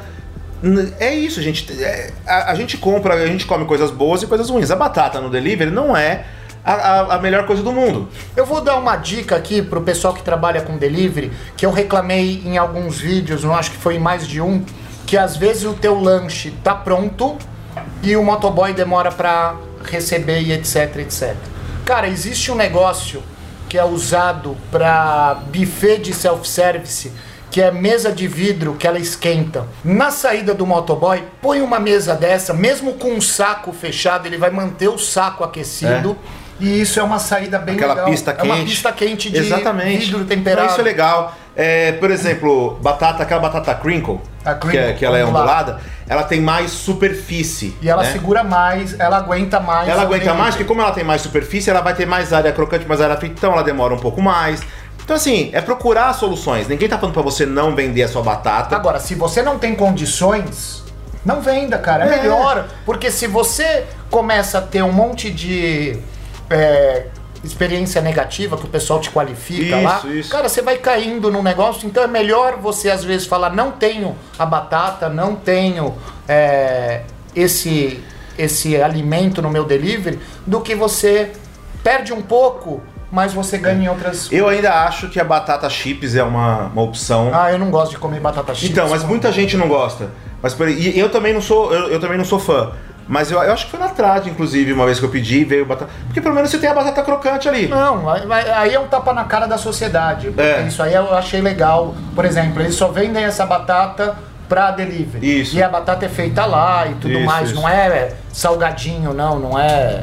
É isso, gente. É, a, a gente compra, a gente come coisas boas e coisas ruins. A batata no delivery não é a, a- a melhor coisa do mundo. Eu vou dar uma dica aqui pro pessoal que trabalha com delivery, que eu reclamei em alguns vídeos, não acho que foi em mais de um, que às vezes o teu lanche tá pronto e o motoboy demora pra receber e etc, etc. Cara, existe um negócio que é usado pra buffet de self-service, que é mesa de vidro que ela esquenta. Na saída do motoboy, põe uma mesa dessa, mesmo com um saco fechado, ele vai manter o saco aquecido. E isso é uma saída bem Aquela legal. pista é quente. uma pista quente de Exatamente. vidro temperado. isso é legal. É, por exemplo, batata, aquela batata crinkle, A que, crinkle, é- que ela é ondulada. Ela tem mais superfície. E ela né? segura mais, ela aguenta mais. Ela aguenta mais, porque como ela tem mais superfície, ela vai ter mais área crocante, mais área frita, então ela demora um pouco mais. Então, assim, é procurar soluções. Ninguém tá falando pra você não vender a sua batata. Agora, se você não tem condições, não venda, cara. É, É. melhor. Porque se você começa a ter um monte de é, experiência negativa que o pessoal te qualifica Isso, lá, isso. cara, você vai caindo num negócio. Então é melhor você às vezes falar: não tenho a batata, não tenho é, esse, esse alimento no meu delivery, do que você perde um pouco, mas você ganha em outras. Eu ainda acho que a batata chips é uma, uma opção. Ah, eu não gosto de comer batata chips. então, mas muita gente não gosta. Mas e eu também não sou, eu, eu também não sou fã. Mas eu, eu acho que foi na trade, inclusive, uma vez que eu pedi, veio batata. Porque pelo menos você tem a batata crocante ali. Não, aí- é um tapa na cara da sociedade. É. Isso aí eu achei legal. Por exemplo, eles só vendem essa batata pra delivery. Isso. E a batata é feita lá e tudo Isso, mais. isso. Não é salgadinho, não, não é.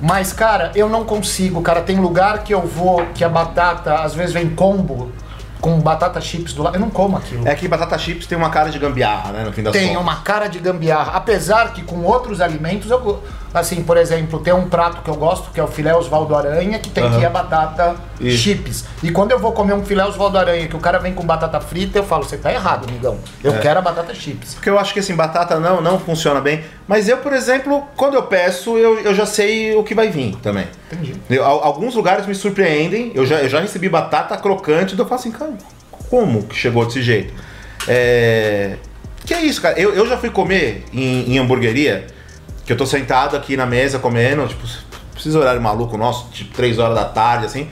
Mas, cara, eu não consigo, cara. Tem lugar que eu vou que a batata às vezes vem combo com batata chips do lado. Eu não como aquilo. É que batata chips tem uma cara de gambiarra, né? No fim das Tem contas. uma cara de gambiarra. Apesar que com outros alimentos, eu, assim, por exemplo, tem um prato que eu gosto, que é o filé Osvaldo Aranha, que tem Aham. aqui a batata Isso. chips. E quando eu vou comer um filé Osvaldo Aranha, que o cara vem com batata frita, eu falo, você tá errado, amigão. Eu É. quero a batata chips. Porque eu acho que assim, batata não, não funciona bem. Mas eu, por exemplo, quando eu peço, eu, eu já sei o que vai vir também. Entendi. Eu- al- alguns lugares me surpreendem. Eu já, eu já recebi batata crocante, então eu falo assim, cara, como que chegou desse jeito? É... Que é isso, cara? Eu, eu já fui comer em, em hamburgueria, que eu tô sentado aqui na mesa comendo, tipo, precisa horário maluco nosso, tipo 3 horas da tarde, assim.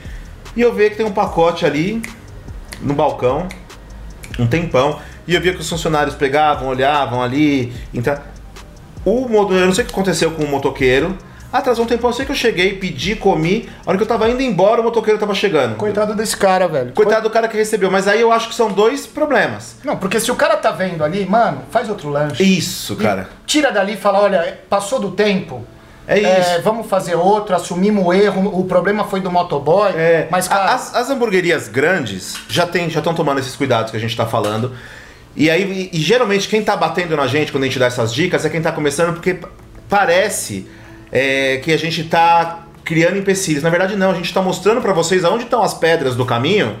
E eu vejo que tem um pacote ali no balcão, um tempão. E eu via que os funcionários pegavam, olhavam ali, entra... O modo, eu não sei o que aconteceu com o motoqueiro. Atrasou um tempão, eu sei que eu cheguei, pedi, comi. A hora que eu tava indo embora, o motoqueiro tava chegando. Coitado desse cara, velho. Coitado do cara que recebeu. Mas aí eu acho que são dois problemas. Não, porque se o cara tá vendo ali, mano, faz outro lanche. Isso, cara. Tira dali e fala, olha, passou do tempo. É isso. vamos fazer outro, assumimos o erro, o problema foi do motoboy. É, mas, cara, as, as hamburguerias grandes já tem, já estão tomando esses cuidados que a gente tá falando. E aí, e, e geralmente quem tá batendo na gente quando a gente dá essas dicas é quem tá começando, porque parece é, que a gente tá criando empecilhos. Na verdade, não, a gente tá mostrando pra vocês aonde estão as pedras do caminho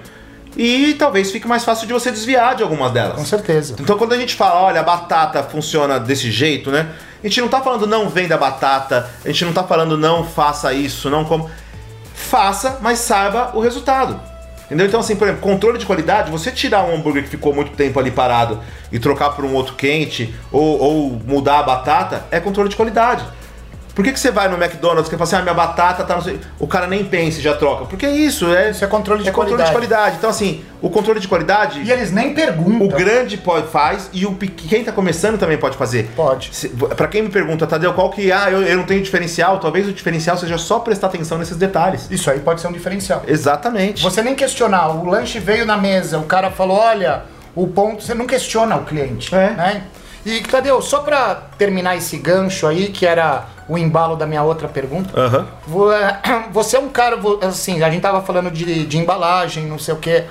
e talvez fique mais fácil de você desviar de algumas delas. com certeza. Então quando a gente fala, olha, a batata funciona desse jeito, né? A gente não tá falando não venda batata, a gente não tá falando não faça isso, não como. Faça, mas saiba o resultado. Entendeu? Então, assim, por exemplo, controle de qualidade, você tirar um hambúrguer que ficou muito tempo ali parado e trocar por um outro quente, ou, ou mudar a batata, é controle de qualidade. Por que, que você vai no McDonald's que fala assim, ah, minha batata tá. Sei... O cara nem pensa e já troca. Porque é isso, é, Isso é controle de é controle qualidade. de qualidade. Então, assim, o controle de qualidade. E eles nem perguntam. O grande pode, faz e o quem tá começando também pode fazer. Pode. Pra quem me pergunta, Tadeu, qual que ah, eu, eu não tenho diferencial, talvez o diferencial seja só prestar atenção nesses detalhes. Isso aí pode ser um diferencial. Exatamente. Você nem questionar, o lanche veio na mesa, o cara falou, olha, o ponto. Você não questiona o cliente. É. Né? E, Tadeu, só pra terminar esse gancho aí, que era o embalo da minha outra pergunta. É, Você é um cara, assim, a gente tava falando de, de embalagem, não sei o quê.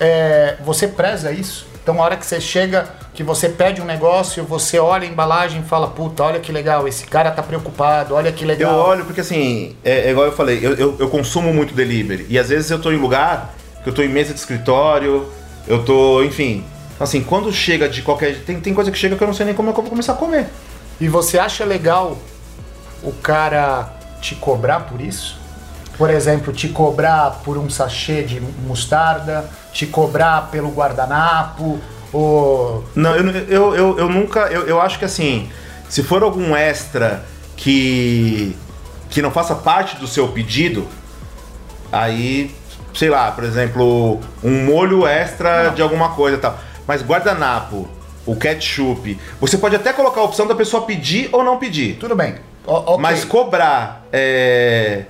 É, você preza isso? Então, a hora que você chega, que você pede um negócio, você olha a embalagem e fala, puta, olha que legal, esse cara tá preocupado, olha que Eu legal. olho porque assim, é, é igual eu falei, eu, eu, eu consumo muito delivery. E às vezes eu tô em lugar que eu tô em mesa de escritório, eu tô, enfim. Assim, quando chega de qualquer. Tem, tem coisa que chega que eu não sei nem como é eu vou começar a comer. E você acha legal o cara te cobrar por isso? Por exemplo, te cobrar por um sachê de mostarda, te cobrar pelo guardanapo, ou. Não, eu, eu, eu, eu nunca. Eu, eu acho que assim, se for algum extra que. que não faça parte do seu pedido, aí, sei lá, por exemplo, um molho extra de alguma coisa e tal. Mas guardanapo, o ketchup, você pode até colocar a opção da pessoa pedir ou não pedir. Tudo bem. Ó- ok. Mas cobrar. É,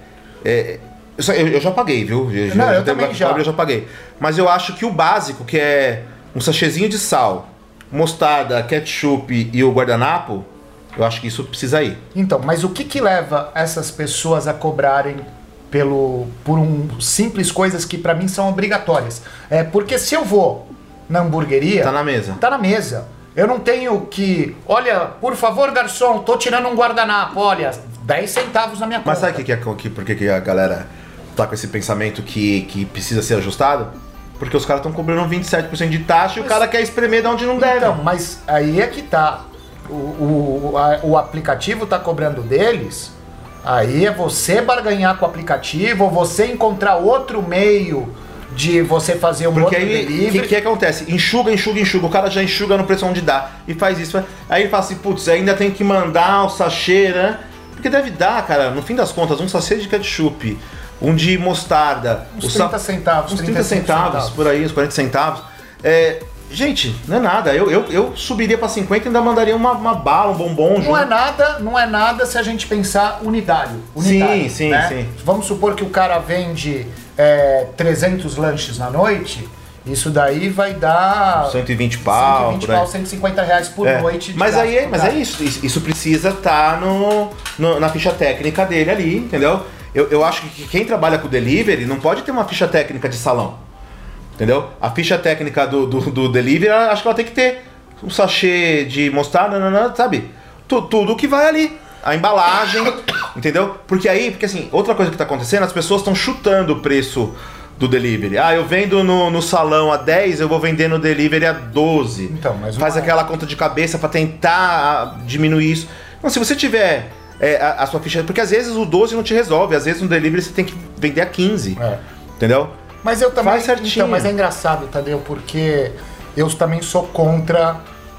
é, eu, eu- eu já paguei, viu? Eu, Não, eu tenho também já. Power, eu já paguei. Mas eu acho que o básico, que é um sachêzinho de sal, mostarda, ketchup e o guardanapo, eu acho que isso precisa ir. Então, mas o que que leva essas pessoas a cobrarem pelo por um simples coisas que pra mim são obrigatórias? É porque se eu vou na hamburgueria, Tá na mesa. Tá na mesa. Eu não tenho que, olha, por favor, garçom, tô tirando um guardanapo, olha, 10 centavos na minha conta. Mas sabe o que, que, é, que, por que, que a galera tá com esse pensamento que, que precisa ser ajustado? Porque os caras estão cobrando 27% de taxa e o cara quer espremer de onde não deve. Então, mas aí é que tá. O, o, a- o aplicativo tá cobrando deles. Aí é você barganhar com o aplicativo ou você encontrar outro meio de você fazer um Porque outro aí, o que, que acontece? Enxuga, enxuga, enxuga. O cara já enxuga no preço onde dá e faz isso. Aí ele fala assim, putz, ainda tem que mandar o sachê, né? Porque deve dar, cara, no fim das contas, um sachê de ketchup, um de mostarda. Uns o sa- 30 centavos, Uns 30 35 centavos, centavos. por aí, uns 40 centavos. É, gente, não é nada. Eu, eu, eu subiria pra 50 e ainda mandaria uma, uma bala, um bombom junto. Não é nada, não é nada se a gente pensar unitário. unitário Sim, sim, né? sim. Vamos supor que o cara vende é, 300 lanches na noite, isso daí vai dar 120 pau, 120 por aí. pau, 150 reais por É, noite. de Mas gasto aí é, mas é isso, isso, precisa estar no, no- na ficha técnica dele ali, entendeu? Eu, eu acho que quem trabalha com delivery não pode ter uma ficha técnica de salão. Entendeu? A ficha técnica do, do, do delivery, acho que ela tem que ter um sachê de mostarda, sabe? Tu- tudo que vai ali. A embalagem, entendeu? Porque aí, porque assim, outra coisa que tá acontecendo, as pessoas estão chutando o preço do delivery. Ah, eu vendo no, no salão a 10, eu vou vender no delivery a 12. Então, mas Faz uma- aquela conta de cabeça pra tentar ah, diminuir isso. Não, se você tiver é, a, a sua ficha. Porque às vezes o 12 não te resolve, às vezes no delivery você tem que vender a 15. É. Entendeu? Mas eu também. Faz certinho. Então, mas é engraçado, Tadeu, porque eu também sou contra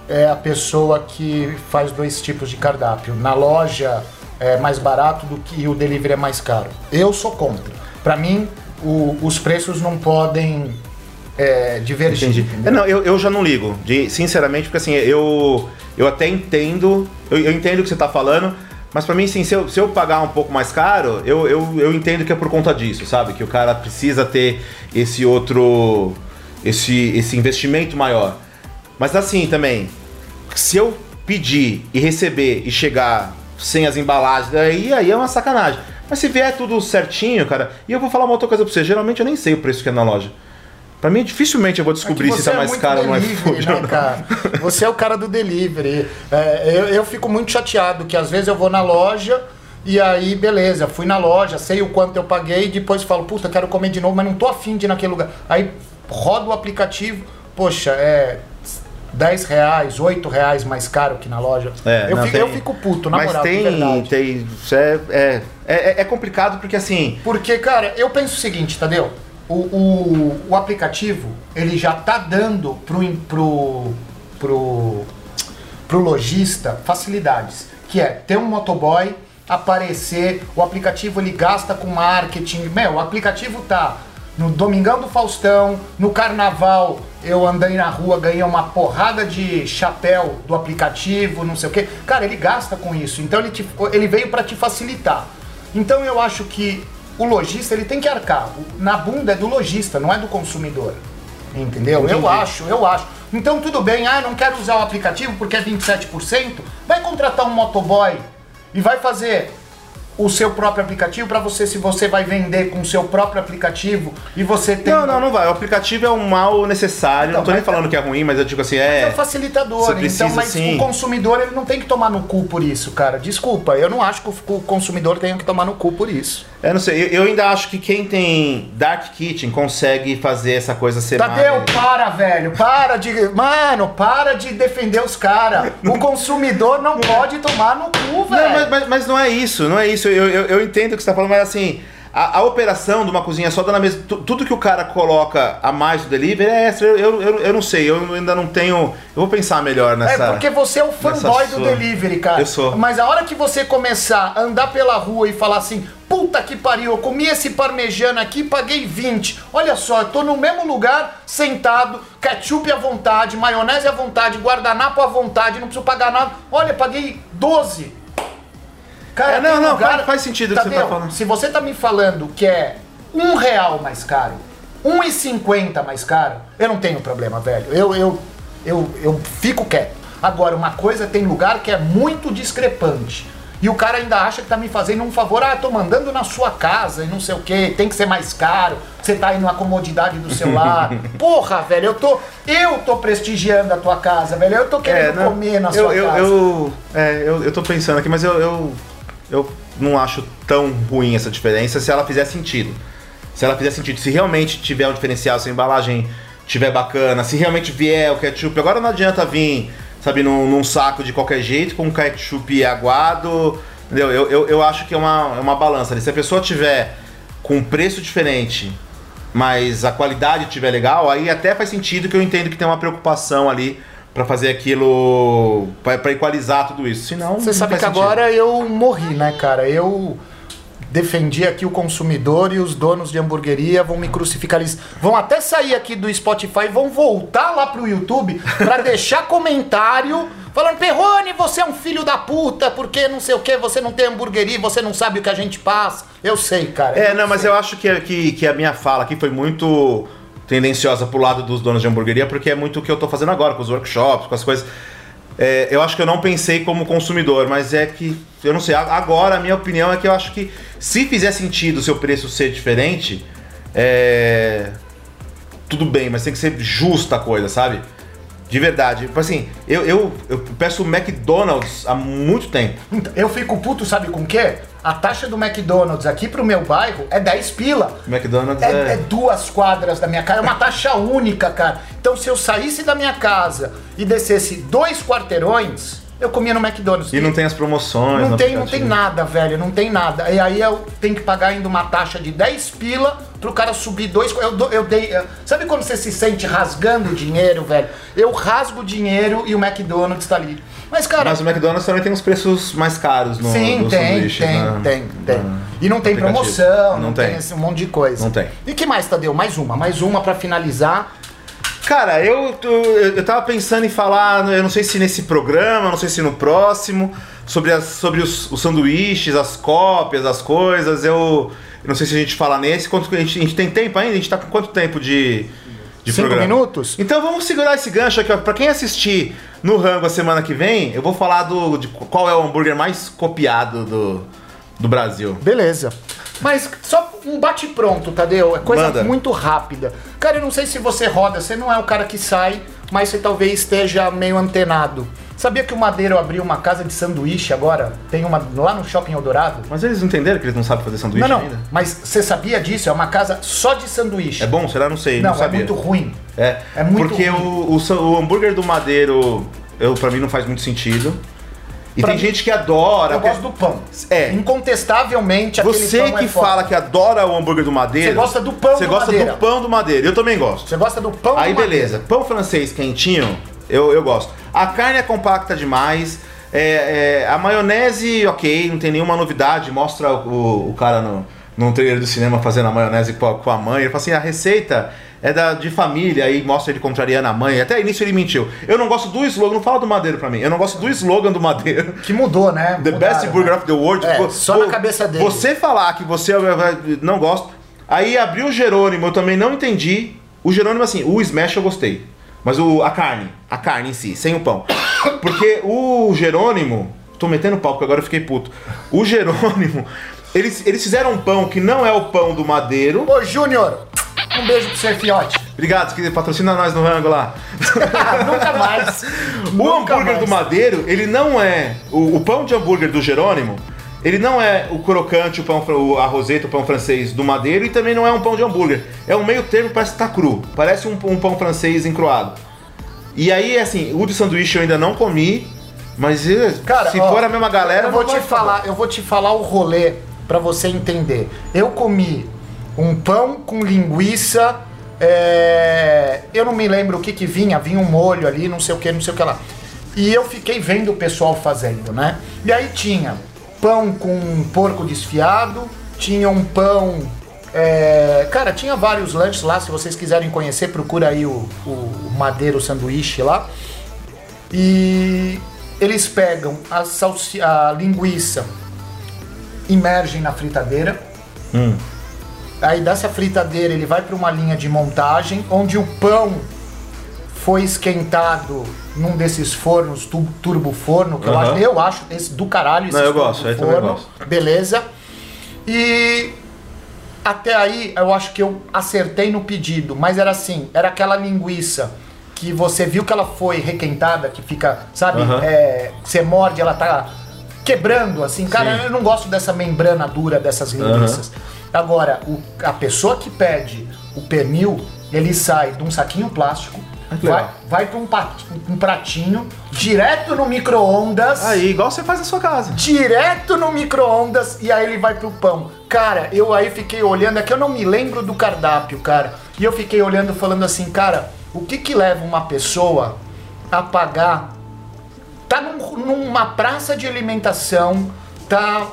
é, a pessoa que faz dois tipos de cardápio. Na loja é mais barato do que o delivery é mais caro. Eu sou contra. Pra mim, o- os preços não podem é, divergir. Entendi. É, não, eu, eu já não ligo. De, sinceramente, porque assim, eu, eu até entendo. Eu, eu entendo o que você tá falando. Mas pra mim, sim, se eu, se eu pagar um pouco mais caro, eu, eu, eu entendo que é por conta disso, sabe? Que o cara precisa ter esse outro. esse, esse investimento maior. Mas assim também, se eu pedir e receber e chegar sem as embalagens, aí, aí é uma sacanagem. Mas se vier tudo certinho, cara, e eu vou falar uma outra coisa pra você, geralmente eu nem sei o preço que é na loja. Pra mim, dificilmente eu vou descobrir É se tá é mais caro no iFood né, ou não. cara? Você é o cara do delivery. É, eu, eu fico muito chateado que às vezes eu vou na loja e aí, beleza, fui na loja, sei o quanto eu paguei e depois falo, puta, quero comer de novo, mas não tô afim de ir naquele lugar. Aí roda o aplicativo, poxa, é 10 reais, 8 reais mais caro que na loja. É, eu, não, fico, tem- eu fico puto, na Mas moral, tem, verdade. tem. É, é, é, é complicado porque assim. Porque, cara, eu penso o seguinte, Tadeu. O, o, o aplicativo, ele já tá dando pro, pro, pro, pro lojista facilidades. Que é ter um motoboy, aparecer, o aplicativo ele gasta com marketing. Meu, o aplicativo tá no Domingão do Faustão, no Carnaval, eu andei na rua, ganhei uma porrada de chapéu do aplicativo, não sei o quê. Cara, ele gasta com isso. Então ele, te- ele veio para te facilitar. Então eu acho que o lojista ele tem que arcar. Na bunda é do lojista, não é do consumidor. Entendeu? Entendi. Eu acho, eu acho. Então tudo bem, ah, não quero usar o aplicativo porque é 27%. Vai contratar um motoboy e vai fazer o seu próprio aplicativo para você, se você vai vender com o seu próprio aplicativo e você tem. Não, não, não vai. O aplicativo é um mal necessário. Então, não tô nem mas- falando que é ruim, mas eu digo assim, É é. um facilitador, Você precisa, então, mas sim. o consumidor ele não tem que tomar no cu por isso, cara. Desculpa, eu não acho que o consumidor tenha que tomar no cu por isso. Eu não sei, eu, eu ainda acho que quem tem Dark Kitchen consegue fazer essa coisa ser Tadeu, mais. para, velho. Para de. Mano, para de defender os caras. O consumidor não pode tomar no cu, velho. Não, mas, mas- mas não é isso, não é isso. Eu, eu, eu entendo o que você tá falando, mas assim, a, a operação de uma cozinha só dando a mesma. tu- Tudo que o cara coloca a mais do delivery é extra. Eu, eu, eu, não sei, eu ainda não tenho. Eu vou pensar melhor nessa. É porque você é o fanboy do sua- delivery, cara. Eu sou. Mas a hora que você começar a andar pela rua e falar assim, puta que pariu, eu comi esse parmejano aqui, paguei 20. Olha só, eu tô no mesmo lugar, sentado, ketchup à vontade, maionese à vontade, guardanapo à vontade, não preciso pagar nada. Olha, paguei 12. Cara, É, não, não, lugar- faz- faz sentido o que você tá falando. Se você tá me falando que é um real mais caro, 1,50 mais caro, eu não tenho problema, velho. Eu, eu, eu, eu fico quieto. Agora, uma coisa tem lugar que é muito discrepante. E o cara ainda acha que tá me fazendo um favor, ah, tô mandando na sua casa e não sei o que, tem que ser mais caro, você tá aí na comodidade do celular. Porra, velho, eu tô. Eu tô prestigiando a tua casa, velho. Eu tô querendo não, comer na É, eu, sua eu, casa. Eu, é, eu, eu tô pensando aqui, mas eu, eu, eu não acho tão ruim essa diferença se ela fizer sentido. Se ela fizer sentido, se realmente tiver um diferencial, se a embalagem tiver bacana, se realmente vier o ketchup. Agora não adianta vir, sabe, num, num saco de qualquer jeito, com ketchup aguado. Entendeu? Eu, eu, eu acho que é uma, é uma balança ali. Se a pessoa tiver com preço diferente, mas a qualidade tiver legal, aí até faz sentido que eu entendo que tem uma preocupação ali pra fazer aquilo, pra pra equalizar tudo isso. Senão, Você não sabe que sentido. agora eu morri, né, cara? Eu defendi aqui o consumidor e os donos de hamburgueria vão me crucificar. Eles vão até sair aqui do Spotify e vão voltar lá pro YouTube pra deixar comentário falando: Perrone, você é um filho da puta, porque não sei o que, você não tem hamburgueria, você não sabe o que a gente passa. Eu sei, cara. É, não, mas eu acho que, que, que a minha fala aqui foi muito tendenciosa pro lado dos donos de hamburgueria, porque é muito o que eu tô fazendo agora, com os workshops, com as coisas. É, eu acho que eu não pensei como consumidor, mas é que, eu não sei, agora a minha opinião é que eu acho que se fizer sentido o seu preço ser diferente, é. Tudo bem, mas tem que ser justa a coisa, sabe? De verdade. Tipo assim, eu, eu, eu peço McDonald's há muito tempo. Então, Eu fico puto, sabe com o quê? A taxa do McDonald's aqui pro meu bairro é 10 pila. McDonald's É, é. é duas quadras da minha casa, é uma taxa única, cara. Então se eu saísse da minha casa e descesse dois quarteirões, eu comia no McDonald's. E não tem as promoções. Não tem, não tem nada, velho, não tem nada. E aí eu tenho que pagar ainda uma taxa de 10 pila pro cara subir dois. Eu, eu dei. Sabe quando você se sente rasgando dinheiro, velho? Eu rasgo dinheiro e o McDonald's tá ali. Mas, cara. Mas o McDonald's também tem uns preços mais caros no, Sim, no tem, sanduíche, tem, né? tem, tem. Ah, E não tem promoção, não, Não tem. tem. esse monte de coisa. Não tem. E que mais, Tadeu? Mais uma, mais uma pra finalizar. Cara, eu, eu, eu tava pensando em falar, eu não sei se nesse programa, não sei se no próximo, sobre, as, sobre os, os sanduíches, as cópias, as coisas. Eu, eu não sei se a gente fala nesse. Quanto, a, gente, a gente tem tempo ainda? A gente tá com quanto tempo de, de Cinco programa? minutos? Então vamos segurar esse gancho aqui, ó. Pra quem assistir no Rango a semana que vem, eu vou falar do, de qual é o hambúrguer mais copiado do, do Brasil. Beleza. Mas só um bate-pronto, Tadeu. É coisa Manda. muito rápida. Cara, eu não sei se você roda, você não é o cara que sai, mas você talvez esteja meio antenado. Sabia que o Madeiro abriu uma casa de sanduíche agora? Tem uma lá no Shopping Eldorado? Mas eles entenderam que eles não sabem fazer sanduíche não, não. ainda? Mas você sabia disso? É uma casa só de sanduíche. É bom? Será? Não sei, não, não, é sabia. muito ruim. É, É muito porque ruim. o, o, o hambúrguer do Madeiro, eu, pra mim, não faz muito sentido. E Pra tem mim- gente que adora. Eu porque- gosto do pão. É. Incontestavelmente, Você que é fala que adora o hambúrguer do Madeiro. Você gosta do pão Você do gosta Madeira. do pão do Madeiro. Eu também gosto. Você gosta do pão Aí do Madeira. beleza, pão francês quentinho, eu, eu gosto. A carne é compacta demais. é- é, a maionese, ok, não tem nenhuma novidade. Mostra o, o cara no, num trailer do cinema fazendo a maionese com a, com a mãe. Ele fala assim: a receita é da, de família. Aí mostra ele contrariando a mãe. Até início ele mentiu. Eu não gosto do slogan, não fala do Madeiro pra mim. Eu não gosto do slogan do Madeiro. Que mudou, né? The Mudaram, best burger né? of the world. É, Vo- só na cabeça dele. Você falar que você não gosta. Aí abriu o Jerônimo, eu também não entendi. O Jerônimo, assim, o Smash eu gostei. Mas o, a carne, a carne em si, sem o pão. Porque o Jerônimo, tô metendo pau porque agora eu fiquei puto. O Jerônimo, eles, eles fizeram um pão que não é o pão do madeiro. Ô, Júnior, um beijo pro seu fiote. Obrigado, que patrocina nós no rango lá. Nunca mais. O Nunca hambúrguer mais. do Madeiro, ele não é. O, o pão de hambúrguer do Jerônimo, ele não é o crocante, o pão, o, a roseta, o pão francês do Madeiro e também não é um pão de hambúrguer. É um meio termo, parece que tá cru. Parece um, um pão francês encruado. E aí, assim, o de sanduíche eu ainda não comi, mas eh, Cara, se ó, for a mesma galera, eu vou te falar, eu vou te falar o rolê pra você entender. Eu comi um pão com linguiça, é, eu não me lembro o que que vinha, vinha um molho ali, não sei o que, não sei o que lá. E eu fiquei vendo o pessoal fazendo, né? E aí tinha pão com porco desfiado, tinha um pão. é, cara, tinha vários lanches lá. Se vocês quiserem conhecer, procura aí o, o Madeiro Sanduíche lá. E eles pegam a, salsi- a linguiça, imergem na fritadeira. Aí dessa fritadeira ele vai para uma linha de montagem onde o pão foi esquentado num desses fornos tu- turbo forno que eu acho, eu acho esse do caralho esse Não, eu gosto, aí também gosto. Beleza? E até aí eu acho que eu acertei no pedido, mas era assim, era aquela linguiça que você viu que ela foi requentada, que fica, sabe, é, você morde, ela tá quebrando, assim, cara, Sim. eu não gosto dessa membrana dura dessas linguiças. Agora, o- a pessoa que pede o pernil, ele sai de um saquinho plástico, vai, vai para um, pat- um pratinho, direto no micro-ondas Aí, igual você faz na sua casa. direto no micro-ondas e aí ele vai pro pão. Cara, eu aí fiquei olhando, é que eu não me lembro do cardápio, cara. E eu fiquei olhando falando assim, cara, o que que leva uma pessoa a pagar? Tá num- numa praça de alimentação, tá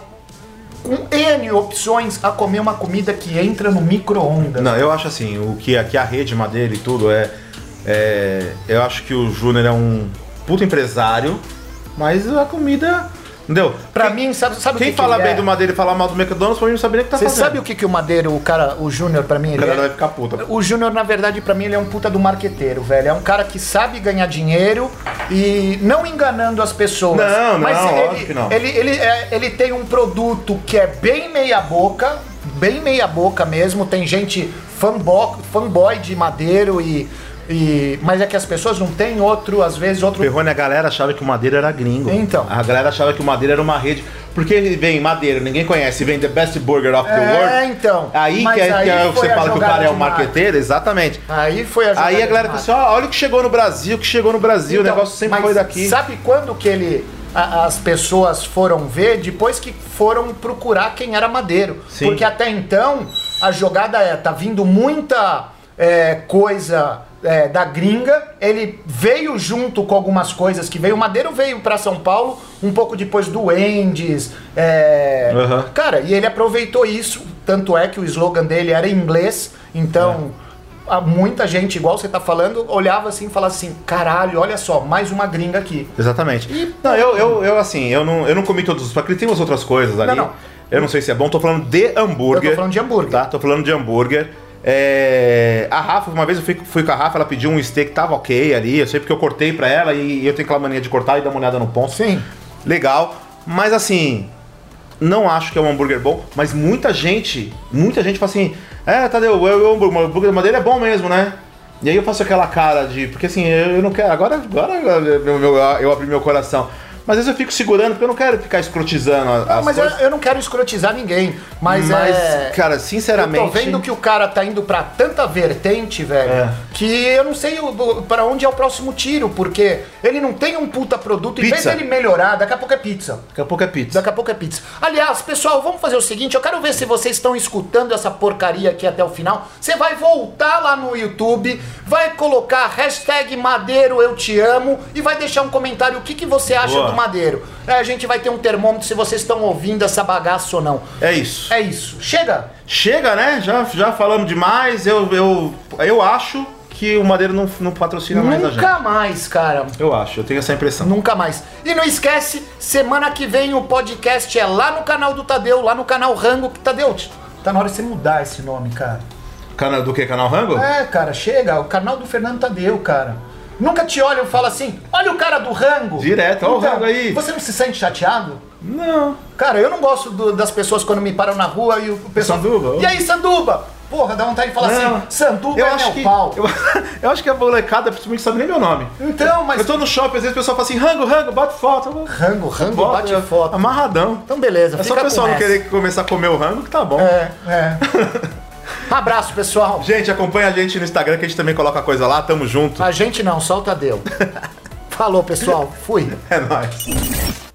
com N opções a comer uma comida que entra no micro-ondas. Não, eu acho assim, o que aqui a rede madeira e tudo é, é. Eu acho que o Júnior é um puto empresário, mas a comida. Entendeu? Pra Quem- mim, sabe, sabe o Quem que que fala ele bem é? do Madeira e fala mal do McDonald's, pra mim não sabe nem o que tá Você fazendo. sabe o que, que o Madeiro, o cara, o Júnior, pra mim, O ele cara é? vai ficar puta. O Júnior, na verdade, pra mim, ele é um puta do marqueteiro, velho. É um cara que sabe ganhar dinheiro e não enganando as pessoas. Não, não, Mas ele, que não. Ele, ele, é- ele tem um produto que é bem meia boca, bem meia boca mesmo. Tem gente fanboy, fanboy de madeiro e, e... Mas é que as pessoas não têm outro, às vezes, outro... Perrone, a galera achava que o Madeira era gringo. Então. A galera achava que o Madeira era uma rede. Porque vem Madeira, ninguém conhece, vem The Best Burger of the É, World. então. Aí que, é, aí que é você fala que o cara é um marqueteiro, exatamente. Aí foi a jogada Aí a galera falou assim: ó, olha o que chegou no Brasil, o que chegou no Brasil, Então, o negócio sempre foi daqui. Sabe quando que ele as pessoas foram ver depois que foram procurar quem era Madeiro? Sim. Porque até então a jogada é tá vindo muita é, coisa é, da gringa. Ele veio junto com algumas coisas que veio. O Madeiro veio para São Paulo um pouco depois do Endes. é, Aham. Cara, e ele aproveitou isso. Tanto é que o slogan dele era em inglês. Então a- muita gente, igual você tá falando, olhava assim e falava assim: caralho, olha só, mais uma gringa aqui. Exatamente. não, eu, eu, eu assim, eu não, eu não comi todos os. Porque tem umas outras coisas ali. não. Eu não sei se é bom, tô falando de hambúrguer. Eu tô falando de hambúrguer. Tá, tô falando de hambúrguer. É, a Rafa, uma vez eu fui, fui com a Rafa, ela pediu um steak, tava ok ali. Eu sei porque eu cortei pra ela e eu tenho aquela mania de cortar e dar uma olhada no ponto. Sim. Legal. Mas assim, não acho que é um hambúrguer bom, mas muita gente, muita gente fala assim, é, Tadeu, o o hambúrguer, o hambúrguer da madeira é bom mesmo, né? E aí eu faço aquela cara de. Porque assim, eu não quero. Agora, agora eu, eu, eu abri meu coração. Mas às vezes eu fico segurando, porque eu não quero ficar escrotizando a- Não, as mas eu, eu não quero escrotizar ninguém. Mas, Mas, é. cara, Eu sinceramente. tô vendo que o cara tá indo pra tanta vertente, velho, É. que eu não sei pra onde é o próximo tiro, porque ele não tem um puta produto. Em vez Pizza. dele melhorar, daqui a pouco é pizza. Daqui a pouco é pizza. Daqui a pouco é pizza. Aliás, pessoal, vamos fazer o seguinte: eu quero ver se vocês estão escutando essa porcaria aqui até o final. Você vai voltar lá no YouTube, vai colocar hashtag Madeiro Eu Te Amo e vai deixar um comentário o que, que você acha Boa. do Madeiro. É, a gente vai ter um termômetro se vocês estão ouvindo essa bagaça ou não. É isso. É isso. Chega! Chega, né? Já, já falamos demais. Eu, eu, eu acho que o Madeira não, não patrocina mais a gente. Nunca mais, cara. Eu acho, eu tenho essa impressão. Nunca mais. E não esquece, semana que vem o podcast é lá no canal do Tadeu, lá no canal Rango. Tadeu, tá na hora de você mudar esse nome, cara. Canal do que? Canal Rango? É, cara, chega. O canal do Fernando Tadeu, cara. Nunca te olham e falam assim, olha o cara do rango. Direto, ó o rango aí. Você não se sente chateado? Não. Cara, eu não gosto do- das pessoas quando me param na rua e o pessoal... Sanduba? E aí, Sanduba? Porra, dá vontade de falar Não. assim, Sanduba Eu é acho, meu que, pau. eu, eu acho que a molecada principalmente sabe nem meu nome. Então, mas... Eu tô no shopping, às vezes o pessoal fala assim, rango, rango, bate foto. Rango, rango, Foto, bate é, foto. Amarradão. Então, beleza, É só o pessoal não querer começar a comer o rango que tá bom. É, é. Abraço, pessoal. Gente, acompanha a gente no Instagram que a gente também coloca coisa lá, tamo junto. A gente não, solta Deus. Falou, pessoal. Fui. É nóis.